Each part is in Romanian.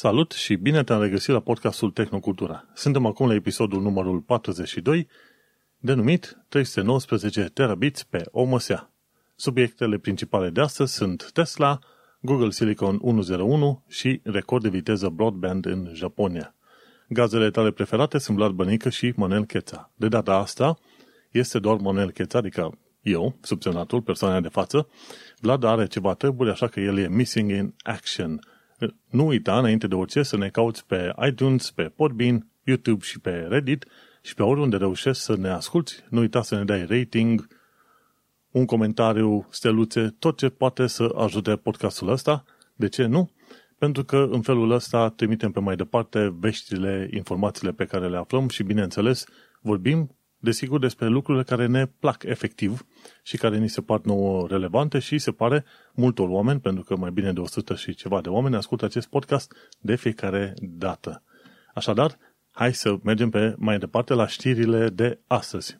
Salut și bine te-am regăsit la podcastul Tehnocultura. Suntem acum la episodul numărul 42, denumit 319 terabits pe o măsea. Subiectele principale de astăzi sunt Tesla, Google Silicon 101 și record de viteză broadband în Japonia. Gazele tale preferate sunt Vlad Bănică și Manel Cheța. De data asta este doar Manel Cheța, adică eu, subționatul, persoana de față. Vlad are ceva treburi, așa că el e missing in action – nu uita, înainte de orice, să ne cauți pe iTunes, pe Podbean, YouTube și pe Reddit și pe oriunde reușești să ne asculti. Nu uita să ne dai rating, un comentariu, steluțe, tot ce poate să ajute podcastul ăsta. De ce nu? Pentru că în felul ăsta trimitem pe mai departe veștile, informațiile pe care le aflăm și, bineînțeles, vorbim desigur, despre lucrurile care ne plac efectiv și care ni se par nouă relevante și se pare multor oameni, pentru că mai bine de 100 și ceva de oameni ascultă acest podcast de fiecare dată. Așadar, hai să mergem pe mai departe la știrile de astăzi.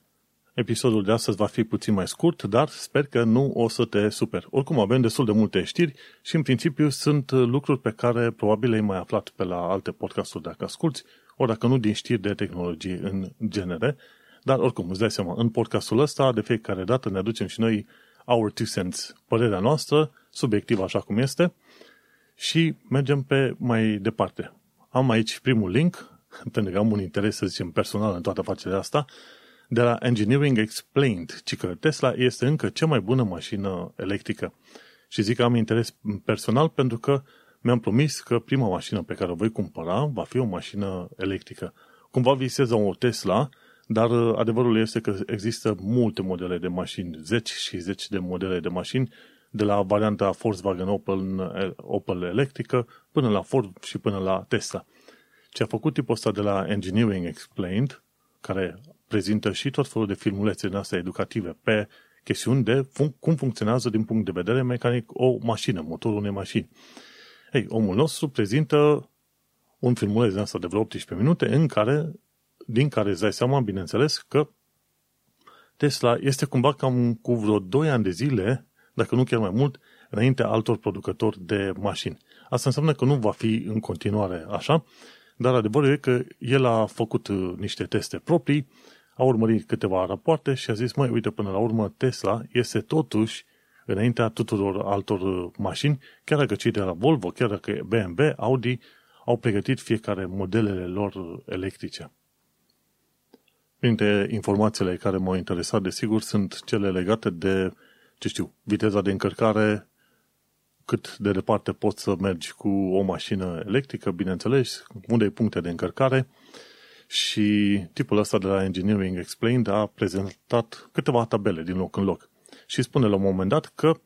Episodul de astăzi va fi puțin mai scurt, dar sper că nu o să te super. Oricum avem destul de multe știri și în principiu sunt lucruri pe care probabil le-ai mai aflat pe la alte podcasturi dacă asculti, ori dacă nu din știri de tehnologie în genere, dar oricum, îți dai seama, în podcastul ăsta, de fiecare dată ne aducem și noi our two cents, părerea noastră, subiectiv așa cum este, și mergem pe mai departe. Am aici primul link, pentru că am un interes, să zicem, personal în toată afacerea asta, de la Engineering Explained, ci că Tesla este încă cea mai bună mașină electrică. Și zic că am interes personal pentru că mi-am promis că prima mașină pe care o voi cumpăra va fi o mașină electrică. Cumva visez o Tesla dar uh, adevărul este că există multe modele de mașini, zeci și zeci de modele de mașini, de la varianta Volkswagen Opel, uh, Opel electrică până la Ford și până la Tesla. Ce a făcut tipul ăsta de la Engineering Explained, care prezintă și tot felul de filmulețe din astea educative pe chestiuni de fun- cum funcționează din punct de vedere mecanic o mașină, motorul unei mașini. Ei, omul nostru prezintă un filmuleț din asta de vreo 18 minute în care din care îți dai seama, bineînțeles, că Tesla este cumva cam cu vreo 2 ani de zile, dacă nu chiar mai mult, înainte altor producători de mașini. Asta înseamnă că nu va fi în continuare așa, dar adevărul e că el a făcut uh, niște teste proprii, a urmărit câteva rapoarte și a zis, măi, uite, până la urmă Tesla este totuși înaintea tuturor altor uh, mașini, chiar dacă cei de la Volvo, chiar dacă BMW, Audi, au pregătit fiecare modelele lor uh, electrice. Printre informațiile care m-au interesat, desigur, sunt cele legate de, ce știu, viteza de încărcare, cât de departe poți să mergi cu o mașină electrică, bineînțeles, unde ai puncte de încărcare. Și tipul ăsta de la Engineering Explained a prezentat câteva tabele din loc în loc și spune la un moment dat că,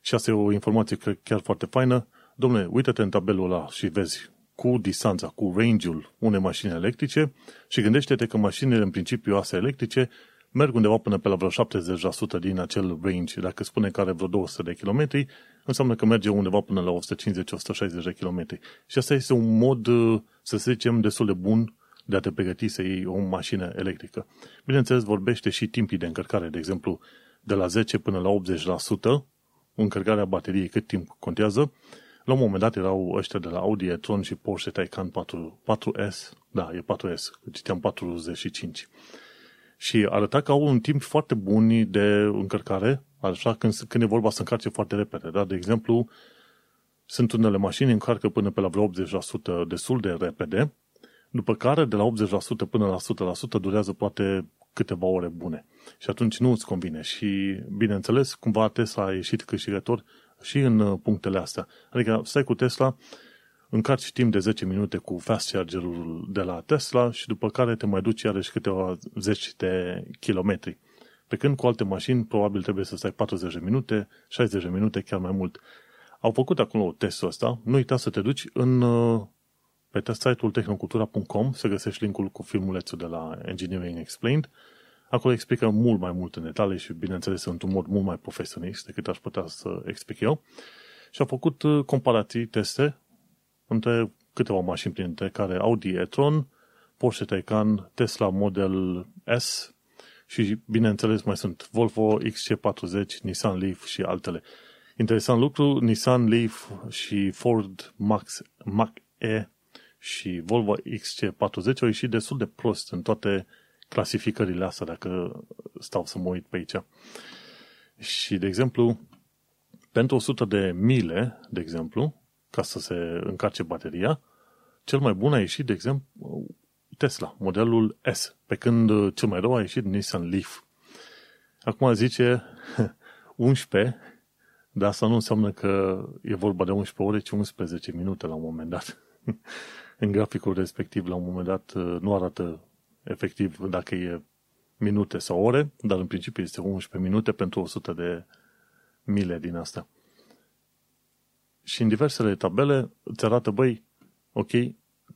și asta e o informație chiar foarte faină, domnule, uite-te în tabelul ăla și vezi cu distanța, cu range-ul unei mașini electrice și gândește-te că mașinile în principiu astea electrice merg undeva până pe la vreo 70% din acel range. Dacă spune că are vreo 200 de km, înseamnă că merge undeva până la 150-160 de km. Și asta este un mod, să zicem, destul de bun de a te pregăti să iei o mașină electrică. Bineînțeles, vorbește și timpii de încărcare, de exemplu, de la 10 până la 80%, încărcarea bateriei, cât timp contează, la un moment dat erau ăștia de la Audi e-tron și Porsche Taycan 4, 4S, da, e 4S, citeam 45. Și arăta că au un timp foarte bun de încărcare, așa când, când e vorba să încarce foarte repede. Da? De exemplu, sunt unele mașini încarcă până pe la vreo 80% destul de repede, după care de la 80% până la 100% durează poate câteva ore bune. Și atunci nu îți convine. Și, bineînțeles, cumva Tesla a ieșit câștigător și în uh, punctele astea. Adică stai cu Tesla, încarci timp de 10 minute cu fast chargerul de la Tesla și după care te mai duci iarăși câteva zeci de kilometri. Pe când cu alte mașini probabil trebuie să stai 40 de minute, 60 de minute, chiar mai mult. Au făcut acolo testul ăsta. Nu uita să te duci în, uh, pe site-ul tehnocultura.com să găsești linkul cu filmulețul de la Engineering Explained Acolo explică mult mai mult în detalii și, bineînțeles, într-un mod mult mai profesionist decât aș putea să explic eu. Și a făcut uh, comparații, teste între câteva mașini, printre care Audi e-tron, Porsche Taycan, Tesla Model S și, bineînțeles, mai sunt Volvo XC40, Nissan Leaf și altele. Interesant lucru, Nissan Leaf și Ford Max, Mach Mach-E și Volvo XC40 au ieșit destul de prost în toate clasificările astea, dacă stau să mă uit pe aici. Și, de exemplu, pentru 100 de mile, de exemplu, ca să se încarce bateria, cel mai bun a ieșit, de exemplu, Tesla, modelul S, pe când cel mai rău a ieșit Nissan Leaf. Acum zice 11, dar asta nu înseamnă că e vorba de 11 ore, ci 11 minute la un moment dat. în graficul respectiv, la un moment dat, nu arată efectiv dacă e minute sau ore, dar în principiu este 11 minute pentru 100 de mile din asta. Și în diversele tabele îți arată, băi, ok,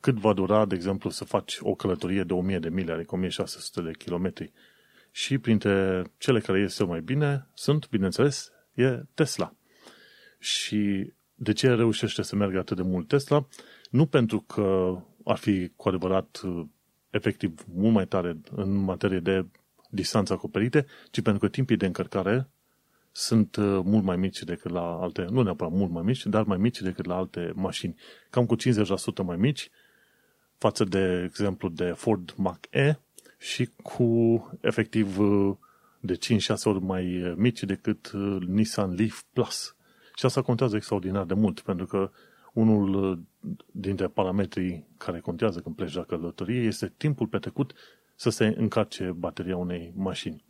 cât va dura, de exemplu, să faci o călătorie de 1000 de mile, adică 1600 de kilometri. Și printre cele care ies cel mai bine sunt, bineînțeles, e Tesla. Și de ce reușește să meargă atât de mult Tesla? Nu pentru că ar fi cu adevărat efectiv mult mai tare în materie de distanță acoperite, ci pentru că timpii de încărcare sunt uh, mult mai mici decât la alte, nu neapărat mult mai mici, dar mai mici decât la alte mașini. Cam cu 50% mai mici față de exemplu de Ford Mach-E și cu efectiv uh, de 5-6 ori mai uh, mici decât Nissan Leaf Plus. Și asta contează extraordinar de mult, pentru că unul dintre parametrii care contează când pleci la călătorie este timpul petrecut să se încarce bateria unei mașini.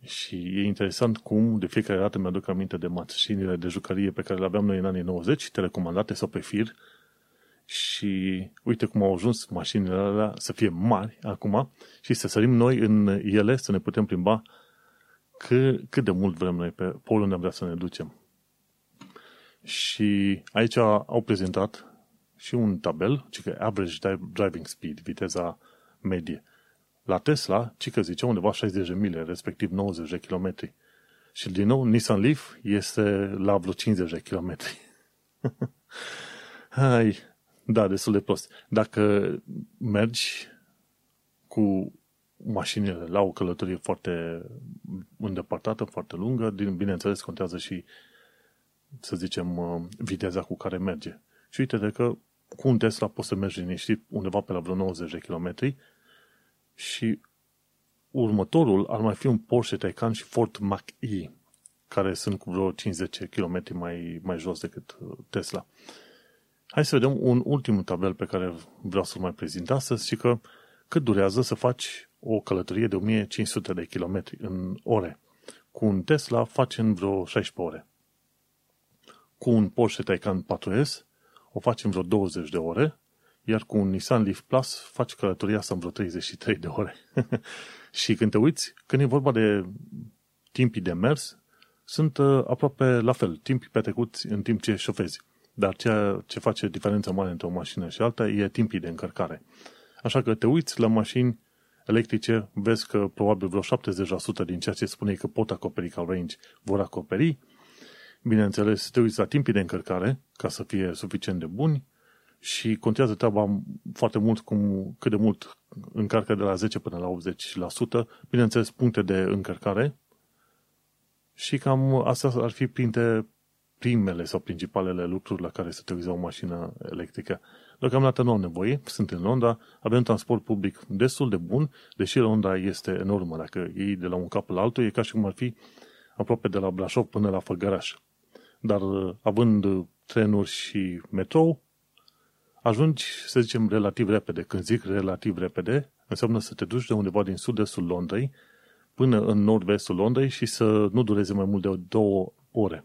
Și e interesant cum de fiecare dată mi-aduc aminte de mașinile de jucărie pe care le aveam noi în anii 90, telecomandate sau pe fir, și uite cum au ajuns mașinile alea să fie mari acum și să sărim noi în ele, să ne putem plimba cât, cât de mult vrem noi pe polul unde am vrea să ne ducem. Și aici au prezentat și un tabel, ci că average driving speed, viteza medie. La Tesla, ci că zice undeva 60 de mile, respectiv 90 de kilometri. Și din nou, Nissan Leaf este la vreo 50 de kilometri. Hai, da, destul de prost. Dacă mergi cu mașinile la o călătorie foarte îndepărtată, foarte lungă, din, bineînțeles contează și, să zicem, uh, viteza cu care merge. Și uite de că cu un Tesla poți să mergi liniștit undeva pe la vreo 90 de kilometri și următorul ar mai fi un Porsche Taycan și Ford Mach-E, care sunt cu vreo 50 km mai, mai jos decât uh, Tesla. Hai să vedem un ultim tabel pe care vreau să-l mai prezint astăzi și că cât durează să faci o călătorie de 1500 de km în ore. Cu un Tesla faci în vreo 16 ore. Cu un Porsche Taycan 4S o faci în vreo 20 de ore iar cu un Nissan Leaf Plus faci călătoria asta în vreo 33 de ore. și când te uiți, când e vorba de timpii de mers, sunt uh, aproape la fel, timpii petrecuți în timp ce șofezi. Dar ceea ce face diferența mare între o mașină și alta e timpii de încărcare. Așa că te uiți la mașini electrice, vezi că probabil vreo 70% din ceea ce spune că pot acoperi ca range vor acoperi. Bineînțeles, te uiți la timpii de încărcare ca să fie suficient de buni și contează treaba foarte mult cum, cât de mult încarcă de la 10 până la 80%, bineînțeles puncte de încărcare și cam astea ar fi printre primele sau principalele lucruri la care să te uiți o mașină electrică. Deocamdată nu am nevoie, sunt în Londra, avem transport public destul de bun, deși Londra este enormă. Dacă iei de la un cap la altul, e ca și cum ar fi aproape de la Brașov până la Făgăraș. Dar având trenuri și metrou, ajungi, să zicem, relativ repede. Când zic relativ repede, înseamnă să te duci de undeva din sud-estul Londrei până în nord-vestul Londrei și să nu dureze mai mult de două ore.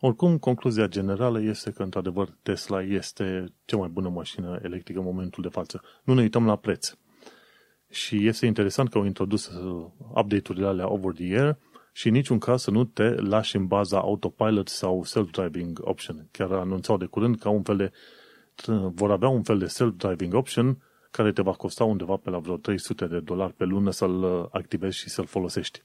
Oricum, concluzia generală este că, într-adevăr, Tesla este cea mai bună mașină electrică în momentul de față. Nu ne uităm la preț. Și este interesant că au introdus uh, update-urile alea over the air și în niciun caz să nu te lași în baza autopilot sau self-driving option. Chiar anunțau de curând ca un fel de vor avea un fel de self-driving option care te va costa undeva pe la vreo 300 de dolari pe lună să-l uh, activezi și să-l folosești.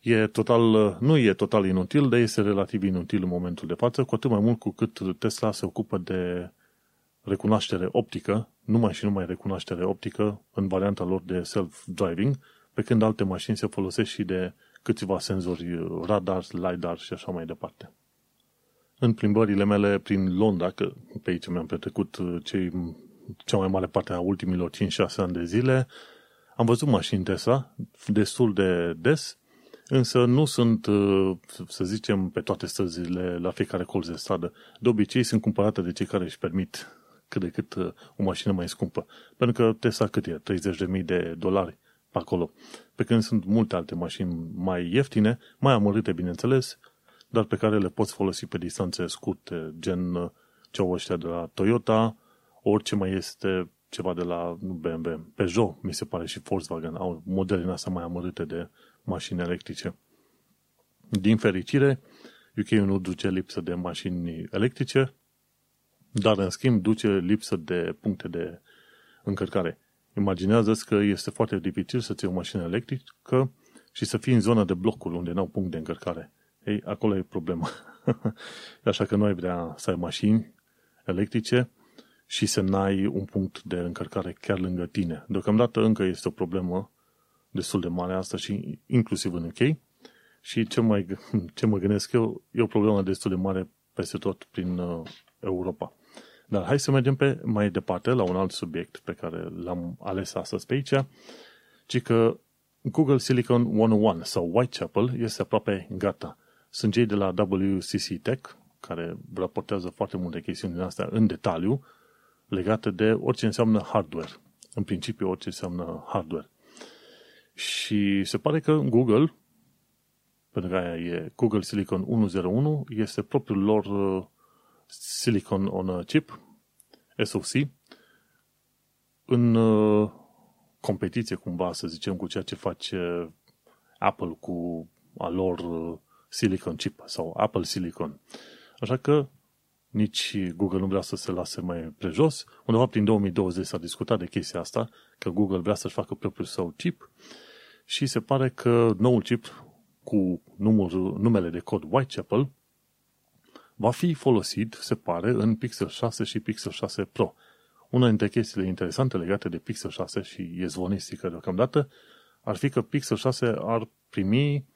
E total, uh, nu e total inutil, dar este relativ inutil în momentul de față, cu atât mai mult cu cât Tesla se ocupă de recunoaștere optică, numai și numai recunoaștere optică în varianta lor de self-driving, pe când alte mașini se folosesc și de câțiva senzori radar, LiDAR și așa mai departe. în plimbările mele prin Londra, că pe aici mi-am petrecut uh, cei, cea mai mare parte a ultimilor 5-6 ani de zile, am văzut mașini Tesla destul de des, însă nu sunt, uh, să zicem, pe toate străzile, la fiecare colț de stradă. De obicei sunt cumpărate de cei care își permit cât de cât uh, o mașină mai scumpă. Pentru că Tesla cât e? 30.000 de dolari pe acolo. Pe când sunt multe alte mașini mai ieftine, mai amărâte, bineînțeles, dar pe care le poți folosi pe distanțe scurte, gen uh, ce ăștia de la Toyota, orice mai este ceva de la nu BMW, Peugeot, mi se pare, și Volkswagen au modele în astea mai amărâte de mașini electrice. Din fericire, UK nu duce lipsă de mașini electrice, dar în schimb duce lipsă de puncte de încărcare. Imaginează-ți că este foarte dificil să ții o mașină electrică și să fii în zona de blocuri unde n-au punct de încărcare. Ei, acolo e problema. Așa că nu ai vrea să ai mașini electrice și să n-ai un punct de încărcare chiar lângă tine. Deocamdată încă este o problemă destul de mare asta și inclusiv în UK. Și ce, mai, ce mă gândesc eu, e o problemă destul de mare peste tot prin uh, Europa. Dar hai să mergem pe mai departe la un alt subiect pe care l-am ales astăzi pe aici, ci că Google Silicon 101 sau Whitechapel este aproape gata. Sunt cei de la WCC Tech, care raportează foarte multe chestiuni din astea în detaliu, legate de orice înseamnă hardware. În principiu, orice înseamnă hardware. Și se pare că Google, pentru că aia e Google Silicon 101, este propriul lor uh, Silicon on a Chip, SoC, în uh, competiție cumva, să zicem, cu ceea ce face Apple cu a lor uh, Silicon Chip sau Apple Silicon. Așa că nici Google nu vrea să se lase mai prejos. Undeva prin 2020 s-a discutat de chestia asta, că Google vrea să-și facă propriul său chip și se pare că noul chip cu numărul, numele de cod Whitechapel va fi folosit, se pare, în Pixel 6 și Pixel 6 Pro. Una dintre chestiile interesante legate de Pixel 6 și e zvonistică deocamdată, ar fi că Pixel 6 ar primi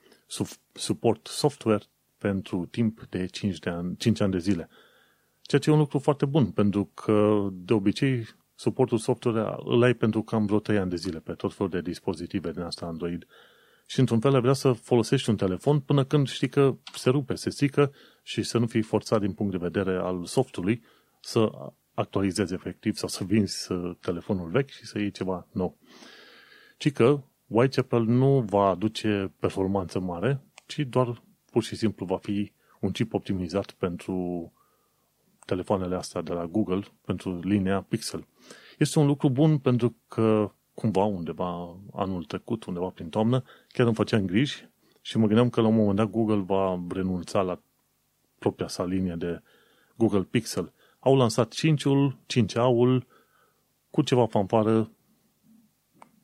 suport software pentru timp de 5, de ani, 5 ani de zile. Ceea ce e un lucru foarte bun, pentru că de obicei suportul software îl ai pentru cam vreo 3 ani de zile pe tot felul de dispozitive din asta Android. Și într-un fel vrea să folosești un telefon până când știi că se rupe, se strică și să nu fii forțat din punct de vedere al softului să actualizezi efectiv sau să vinzi uh, telefonul vechi și să iei ceva nou. Ci că Whitechapel nu va aduce performanță mare, ci doar pur și simplu va fi un chip optimizat pentru telefoanele astea de la Google, pentru linia Pixel. Este un lucru bun pentru că cumva undeva anul trecut, undeva prin toamnă, chiar îmi făceam griji și mă gândeam că la un moment dat Google va renunța la propria sa linie de Google Pixel. Au lansat 5-ul, 5A-ul, cu ceva fanfară,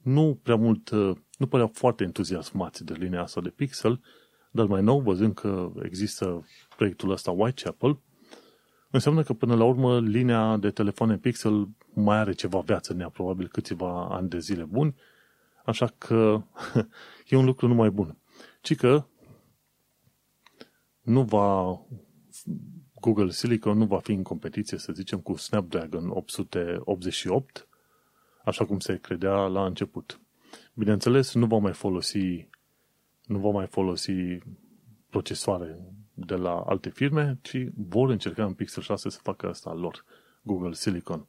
nu prea mult, nu păreau foarte entuziasmați de linia asta de Pixel, dar mai nou, văzând că există proiectul ăsta Whitechapel, înseamnă că până la urmă linia de telefoane Pixel mai are ceva viață în ea, probabil câțiva ani de zile buni, așa că e un lucru numai bun. Ci că nu va Google Silicon nu va fi în competiție, să zicem, cu Snapdragon 888, așa cum se credea la început. Bineînțeles, nu va mai folosi nu va mai folosi procesoare de la alte firme, ci vor încerca în Pixel 6 să facă asta lor, Google Silicon.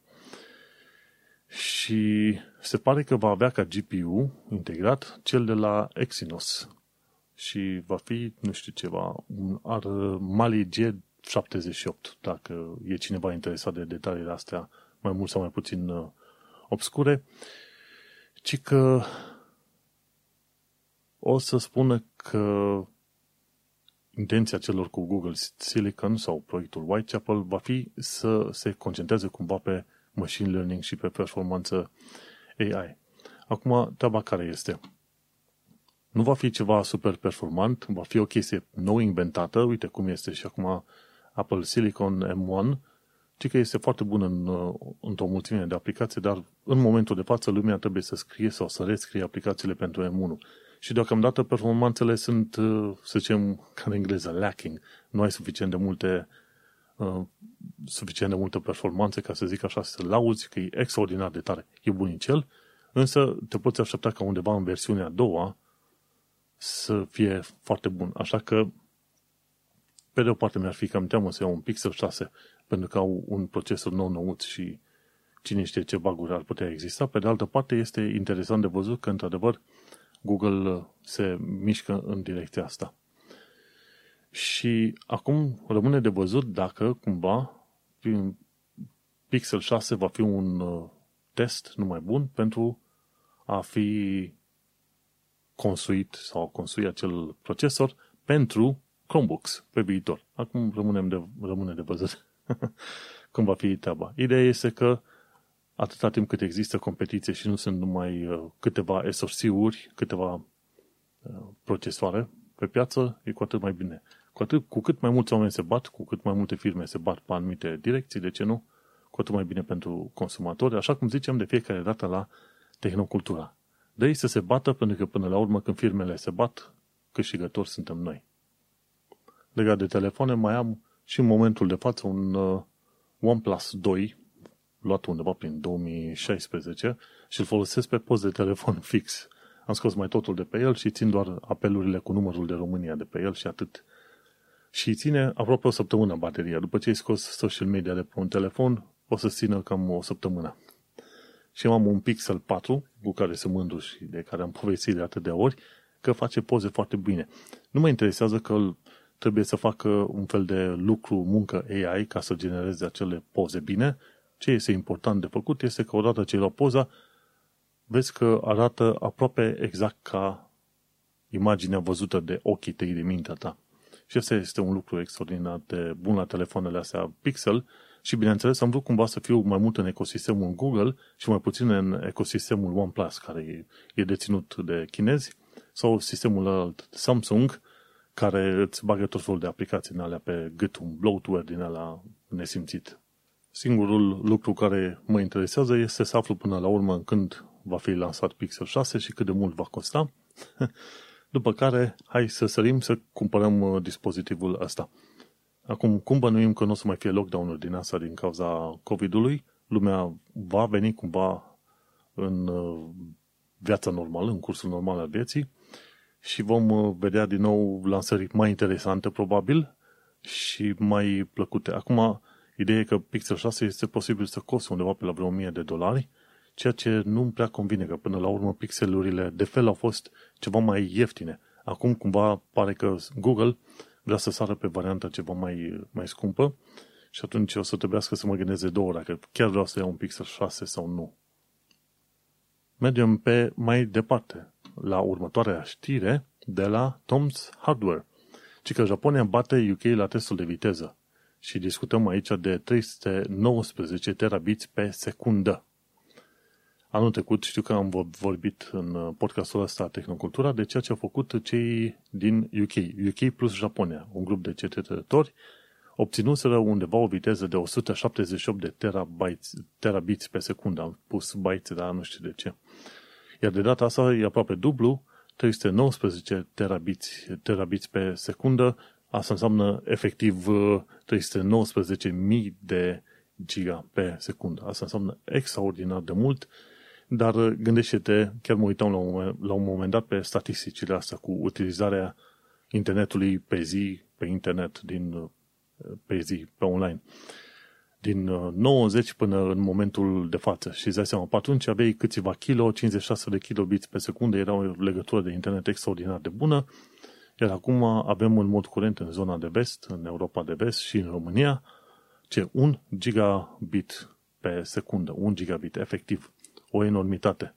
Și se pare că va avea ca GPU integrat cel de la Exynos și va fi, nu știu ceva, un ar Mali G78, dacă e cineva interesat de detaliile astea mai mult sau mai puțin uh, obscure, ci că o să spună că intenția celor cu Google Silicon sau proiectul Whitechapel va fi să se concentreze cumva pe machine learning și pe performanță AI. Acum, treaba care este? Nu va fi ceva super performant, va fi o chestie nou inventată, uite cum este și acum Apple Silicon M1, ci că este foarte bun în, într-o mulțime de aplicații, dar în momentul de față lumea trebuie să scrie sau să rescrie aplicațiile pentru M1 și deocamdată performanțele sunt, uh, să zicem, ca în engleză, lacking. Nu ai suficient de multe uh, suficient de multă performanță ca să zic așa, să lauzi că e extraordinar de tare, e bunicel, însă te poți aștepta ca undeva în versiunea a doua să fie foarte bun. Așa că, pe de o parte mi-ar fi cam teamă să iau un Pixel 6 pentru că au un procesor nou nouț și cine știe ce baguri ar putea exista. Pe de altă parte, este interesant de văzut că, într-adevăr, Google se mișcă în direcția asta. Și acum rămâne de văzut dacă, cumva, Pixel 6 va fi un uh, test numai bun pentru a fi construit sau construi acel procesor pentru Chromebooks pe viitor. Acum rămânem de, rămâne de văzut cum va fi treaba. Ideea este că atâta timp cât există competiție și nu sunt numai uh, câteva SoC-uri, câteva uh, procesoare pe piață, e cu atât mai bine. Cu, atât, cu cât mai mulți oameni se bat, cu cât mai multe firme se bat pe anumite direcții, de ce nu? Cu atât mai bine pentru consumatori, așa cum zicem de fiecare dată la tehnocultura. De ei să se bată, pentru că până la urmă când firmele se bat, câștigători suntem noi. Legat de telefoane, mai am și în momentul de față un uh, OnePlus 2 luat undeva prin 2016 și îl folosesc pe post de telefon fix. Am scos mai totul de pe el și țin doar apelurile cu numărul de România de pe el și atât. Și ține aproape o săptămână bateria. După ce ai scos social media de pe un telefon, o să țină cam o săptămână. Și am un Pixel 4 cu care sunt mândru și de care am povestit de atât de ori, că face poze foarte bine. Nu mă interesează că trebuie să facă un fel de lucru, muncă AI ca să genereze acele poze bine, ce este important de făcut este că odată ce la poza, vezi că arată aproape exact ca imaginea văzută de ochii tăi de mintea ta. Și asta este un lucru extraordinar de bun la telefoanele astea Pixel și bineînțeles am vrut cumva să fiu mai mult în ecosistemul Google și mai puțin în ecosistemul OnePlus care e deținut de chinezi sau sistemul Samsung care îți bagă tot felul de aplicații în alea pe gât, un bloatware din alea nesimțit. Singurul lucru care mă interesează este să aflu până la urmă când va fi lansat Pixel 6 și cât de mult va costa. După care, hai să sărim să cumpărăm uh, dispozitivul ăsta. Acum, cum bănuim că nu o să mai fie lockdown-uri din asta din cauza COVID-ului, lumea va veni cumva în uh, viața normală, în cursul normal al vieții și vom uh, vedea din nou lansări mai interesante, probabil, și mai plăcute. Acum, Ideea e că Pixel 6 este posibil să coste undeva pe la vreo 1000 de dolari, ceea ce nu îmi prea convine, că până la urmă pixelurile de fel au fost ceva mai ieftine. Acum cumva pare că Google vrea să sară pe varianta ceva mai, mai scumpă și atunci o să trebuiască să mă gândesc de două ori dacă chiar vreau să iau un Pixel 6 sau nu. Mergem pe mai departe, la următoarea știre de la Tom's Hardware, ci că Japonia bate UK la testul de viteză și discutăm aici de 319 terabits pe secundă. Anul trecut știu că am vorbit în podcastul ăsta Tehnocultura de ceea ce au făcut cei din UK, UK plus Japonia, un grup de cercetători, obținuseră undeva o viteză de 178 de terabytes, terabits pe secundă. Am pus bytes, dar nu știu de ce. Iar de data asta e aproape dublu, 319 terabits, terabits pe secundă Asta înseamnă efectiv 319.000 uh, de giga pe secundă. Asta înseamnă extraordinar de mult, dar uh, gândește-te, chiar mă uitam la un, moment, la un moment dat pe statisticile astea cu utilizarea internetului pe zi, pe internet, din, uh, pe zi, pe online. Din 90 până în momentul de față. Și îți dai seama, pe atunci aveai câțiva kilo, 56 de kilobits pe secundă, era o legătură de internet extraordinar de bună, iar acum avem în mod curent în zona de vest, în Europa de vest și în România, ce un gigabit pe secundă, un gigabit, efectiv, o enormitate.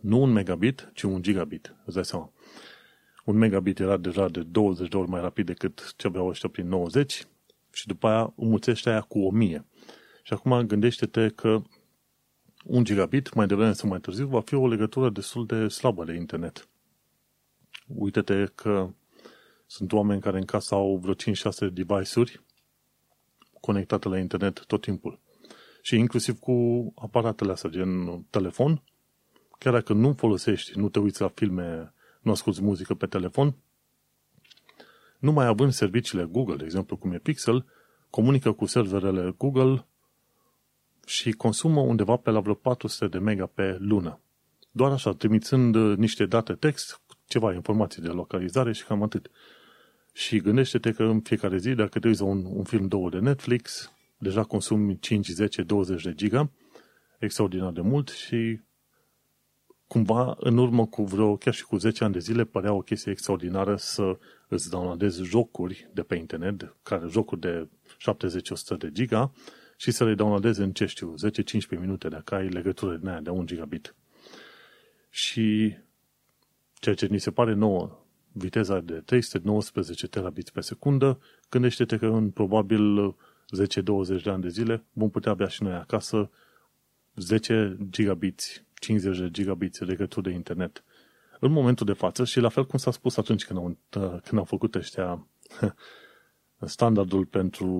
Nu un megabit, ci un gigabit, îți dai seama. Un megabit era deja de 20 de ori mai rapid decât ce aveau ăștia prin 90 și după aia înmulțește aia cu 1000. Și acum gândește-te că un gigabit, mai devreme sau mai târziu, va fi o legătură destul de slabă de internet. Uită-te că sunt oameni care în casă au vreo 5-6 device-uri conectate la internet tot timpul. Și inclusiv cu aparatele astea, gen telefon, chiar dacă nu folosești, nu te uiți la filme, nu asculti muzică pe telefon, numai având serviciile Google, de exemplu, cum e Pixel, comunică cu serverele Google și consumă undeva pe la vreo 400 de mega pe lună. Doar așa, trimițând uh, niște date text, ceva informații de localizare și cam atât. Și gândește-te că în fiecare zi, dacă te uiți un, un film două de Netflix, deja consumi 5, 10, 20 de giga, extraordinar de mult și cumva în urmă cu vreo, chiar și cu 10 ani de zile, părea o chestie extraordinară să îți downloadezi jocuri de pe internet, care jocuri de 70-100 de giga, și să le downloadezi în, ce știu, 10-15 minute dacă ai legătură din aia de 1 gigabit. Și ceea ce ni se pare nouă, viteza de 319 terabits pe secundă, gândește-te că în probabil 10-20 de ani de zile vom putea avea și noi acasă 10 gigabits, 50 de gigabits legături de internet. În momentul de față și la fel cum s-a spus atunci când au, când au făcut ăștia standardul pentru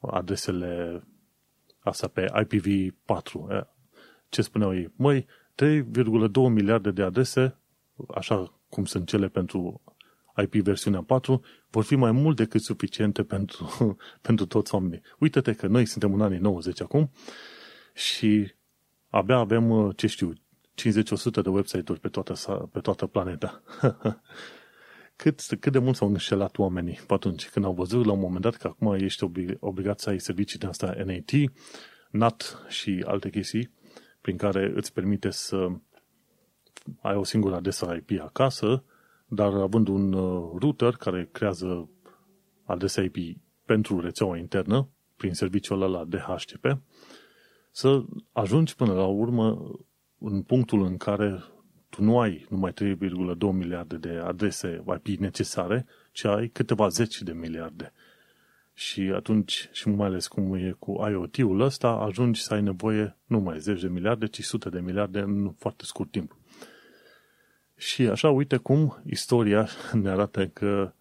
adresele asta pe IPv4. Ce spuneau ei? Măi, 3,2 miliarde de adrese, așa cum sunt cele pentru IP versiunea 4, vor fi mai mult decât suficiente pentru, pentru toți oamenii. Uită-te că noi suntem în anii 90 acum și abia avem, ce știu, 50-100 de website-uri pe toată, pe toată planeta. cât, cât de mult s-au înșelat oamenii pe atunci, când au văzut la un moment dat că acum ești obligat să ai servicii de asta NAT, NAT și alte chestii, prin care îți permite să ai o singură adresă IP acasă, dar având un uh, router care creează adresa IP pentru rețeaua internă, prin serviciul ăla DHCP, să ajungi până la urmă în punctul în care tu nu ai numai 3,2 miliarde de adrese IP necesare, ci ai câteva zeci de miliarde. Și atunci, și mai ales cum e cu IoT-ul ăsta, ajungi să ai nevoie nu mai zeci de miliarde, ci sute de miliarde în foarte scurt timp. Și așa, uite cum istoria ne arată că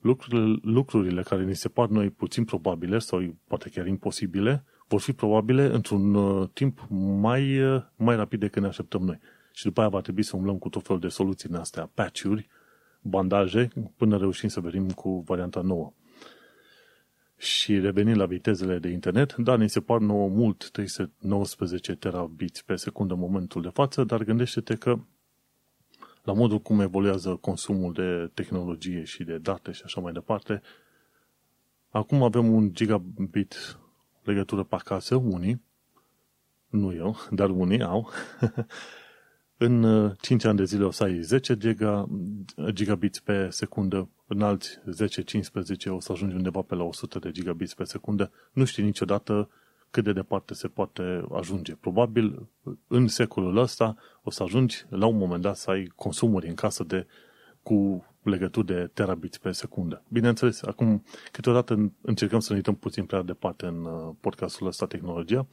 lucrurile, lucrurile care ni se par noi puțin probabile sau poate chiar imposibile, vor fi probabile într-un uh, timp mai, uh, mai rapid decât ne așteptăm noi și după aia va trebui să umblăm cu tot felul de soluții în astea, patch-uri, bandaje, până reușim să venim cu varianta nouă. Și revenind la vitezele de internet, da, ni se par nouă mult 319 terabits pe secundă în momentul de față, dar gândește-te că la modul cum evoluează consumul de tehnologie și de date și așa mai departe, acum avem un gigabit legătură pe acasă, unii, nu eu, dar unii au, În 5 uh, ani de zile o să ai 10 giga, gigabits pe secundă, în alți 10-15 o să ajungi undeva pe la 100 de gigabits pe secundă. Nu știi niciodată cât de departe se poate ajunge. Probabil în secolul ăsta o să ajungi la un moment dat să ai consumuri în casă de cu legături de terabits pe secundă. Bineînțeles, acum câteodată încercăm să ne uităm puțin prea departe în uh, podcastul ăsta tehnologia,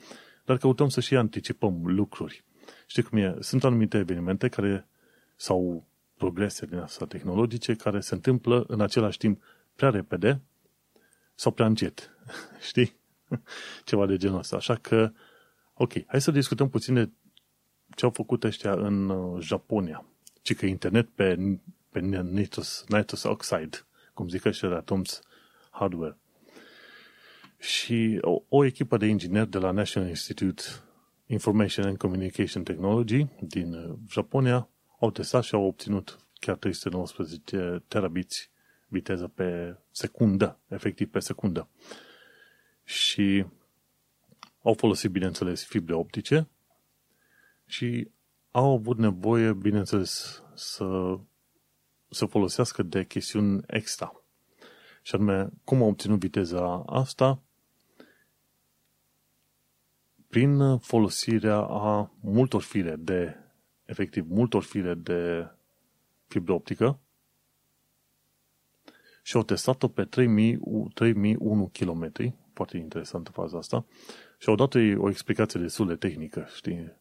dar căutăm să și anticipăm lucruri. Știi cum e? Sunt anumite evenimente care sau progrese din asta tehnologice care se întâmplă în același timp prea repede sau prea încet. Știi? Ceva de genul ăsta. Așa că, ok, hai să discutăm puțin de ce au făcut ăștia în uh, Japonia. Ci că internet pe, pe nitrous, nitrous oxide, cum zic ăștia de Atoms Hardware. Și o, o echipă de ingineri de la National Institute Information and Communication Technology din uh, Japonia au testat și au obținut chiar 319 terabits viteză pe secundă, efectiv pe secundă. Și au folosit, bineînțeles, fibre optice și au avut nevoie, bineînțeles, să, să folosească de chestiuni extra. Și anume, cum au obținut viteza asta? Prin folosirea a multor fire de, efectiv, multor fire de fibră optică și au testat-o pe 3000, 3001 km, foarte interesantă faza asta, și au dat o explicație destul de tehnică, știi,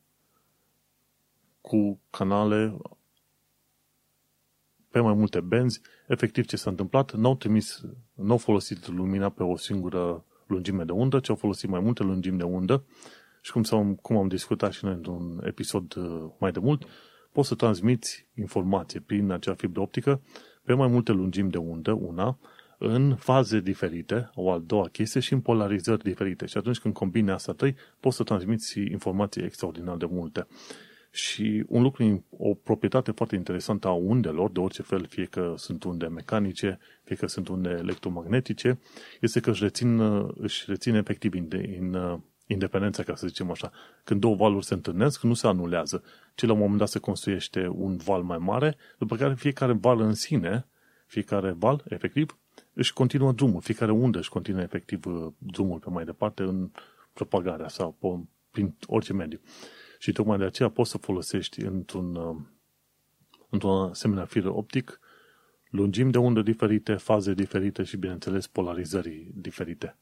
cu canale pe mai multe benzi. Efectiv, ce s-a întâmplat? N-au trimis, n-au folosit lumina pe o singură lungime de undă, ci au folosit mai multe lungimi de undă și cum, am cum am discutat și noi într-un episod uh, mai de mult, poți să transmiți informație prin acea fibră optică pe mai multe lungimi de undă, una, în faze diferite, o al doua chestie, și în polarizări diferite. Și atunci când combine asta trei, poți să transmiți informații extraordinar de multe. Și un lucru, o proprietate foarte interesantă a undelor, de orice fel, fie că sunt unde mecanice, fie că sunt unde electromagnetice, este că își rețin, își rețin efectiv in, in, independența, ca să zicem așa. Când două valuri se întâlnesc, nu se anulează, ci la un moment dat se construiește un val mai mare, după care fiecare val în sine, fiecare val, efectiv, își continuă drumul, fiecare undă își continuă efectiv uh, drumul pe mai departe în propagarea sau prin orice mediu. Și tocmai de aceea poți să folosești într-un, uh, într-un asemenea fir optic lungimi de undă diferite, faze diferite și, bineînțeles, polarizări diferite.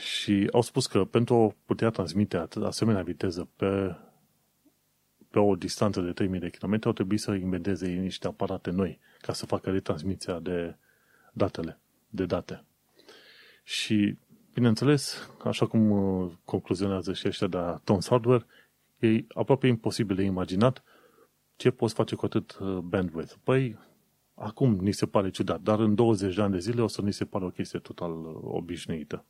Și au spus că pentru a putea transmite asemenea viteză pe, pe o distanță de 3000 de km au trebuit să inventeze niște aparate noi ca să facă retransmisia de datele, de date. Și, bineînțeles, așa cum uh, concluzionează și ăștia de la Tons Hardware, e aproape imposibil de imaginat ce poți face cu atât uh, bandwidth. Păi, acum ni se pare ciudat, dar în 20 de ani de zile o să ni se pare o chestie total uh, obișnuită.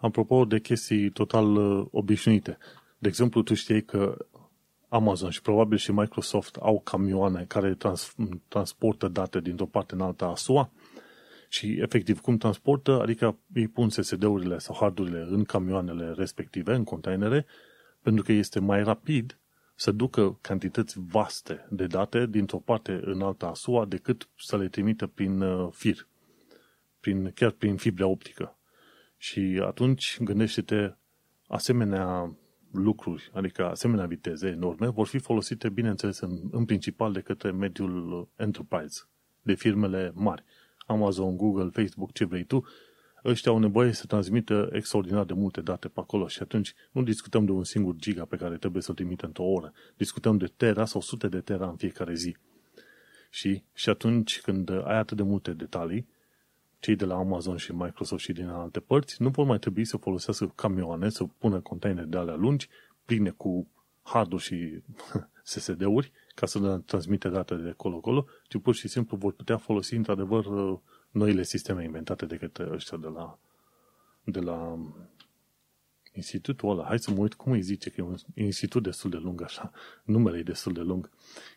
Apropo de chestii total obișnuite, de exemplu, tu știi că Amazon și probabil și Microsoft au camioane care trans, transportă date dintr-o parte în alta a SUA și efectiv cum transportă, adică îi pun SSD-urile sau hardurile în camioanele respective, în containere, pentru că este mai rapid să ducă cantități vaste de date dintr-o parte în alta a SUA decât să le trimită prin uh, fir, prin, chiar prin fibra optică. Și atunci gândește-te asemenea lucruri, adică asemenea viteze enorme, vor fi folosite, bineînțeles, în, în principal de către mediul enterprise, de firmele mari. Amazon, Google, Facebook, ce vrei tu, ăștia au nevoie să transmită extraordinar de multe date pe acolo și atunci nu discutăm de un singur giga pe care trebuie să-l trimită într-o oră. Discutăm de tera sau sute de tera în fiecare zi. Și, și atunci când ai atât de multe detalii, cei de la Amazon și Microsoft și din alte părți nu vor mai trebui să folosească camioane, să pună containere de alea lungi, pline cu harduri și SSD-uri, ca să transmite datele de acolo-acolo, ci pur și simplu vor putea folosi într-adevăr noile sisteme inventate de către ăștia de la, de la institutul ăla. Hai să mă uit cum îi zice, că e un institut destul de lung așa. Numele e destul de lung.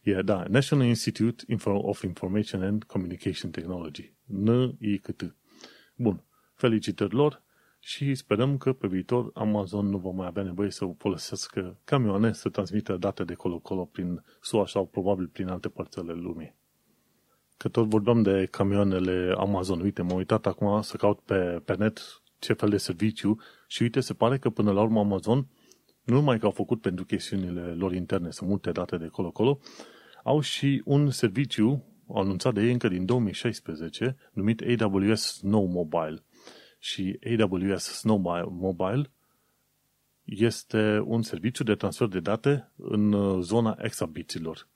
E, yeah, da, National Institute of Information and Communication Technology. N-I-C-T. Bun. Felicitări lor și sperăm că pe viitor Amazon nu va mai avea nevoie să folosească camioane să transmită date de colo-colo prin SUA sau probabil prin alte părți ale lumii. Că tot vorbeam de camioanele Amazon. Uite, m-am uitat acum să caut pe, pe net ce fel de serviciu și uite, se pare că până la urmă Amazon, nu numai că au făcut pentru chestiunile lor interne, sunt multe date de colo-colo, au și un serviciu anunțat de ei încă din 2016, numit AWS Snow Mobile. Și AWS Snow Mobile este un serviciu de transfer de date în uh, zona exabiților.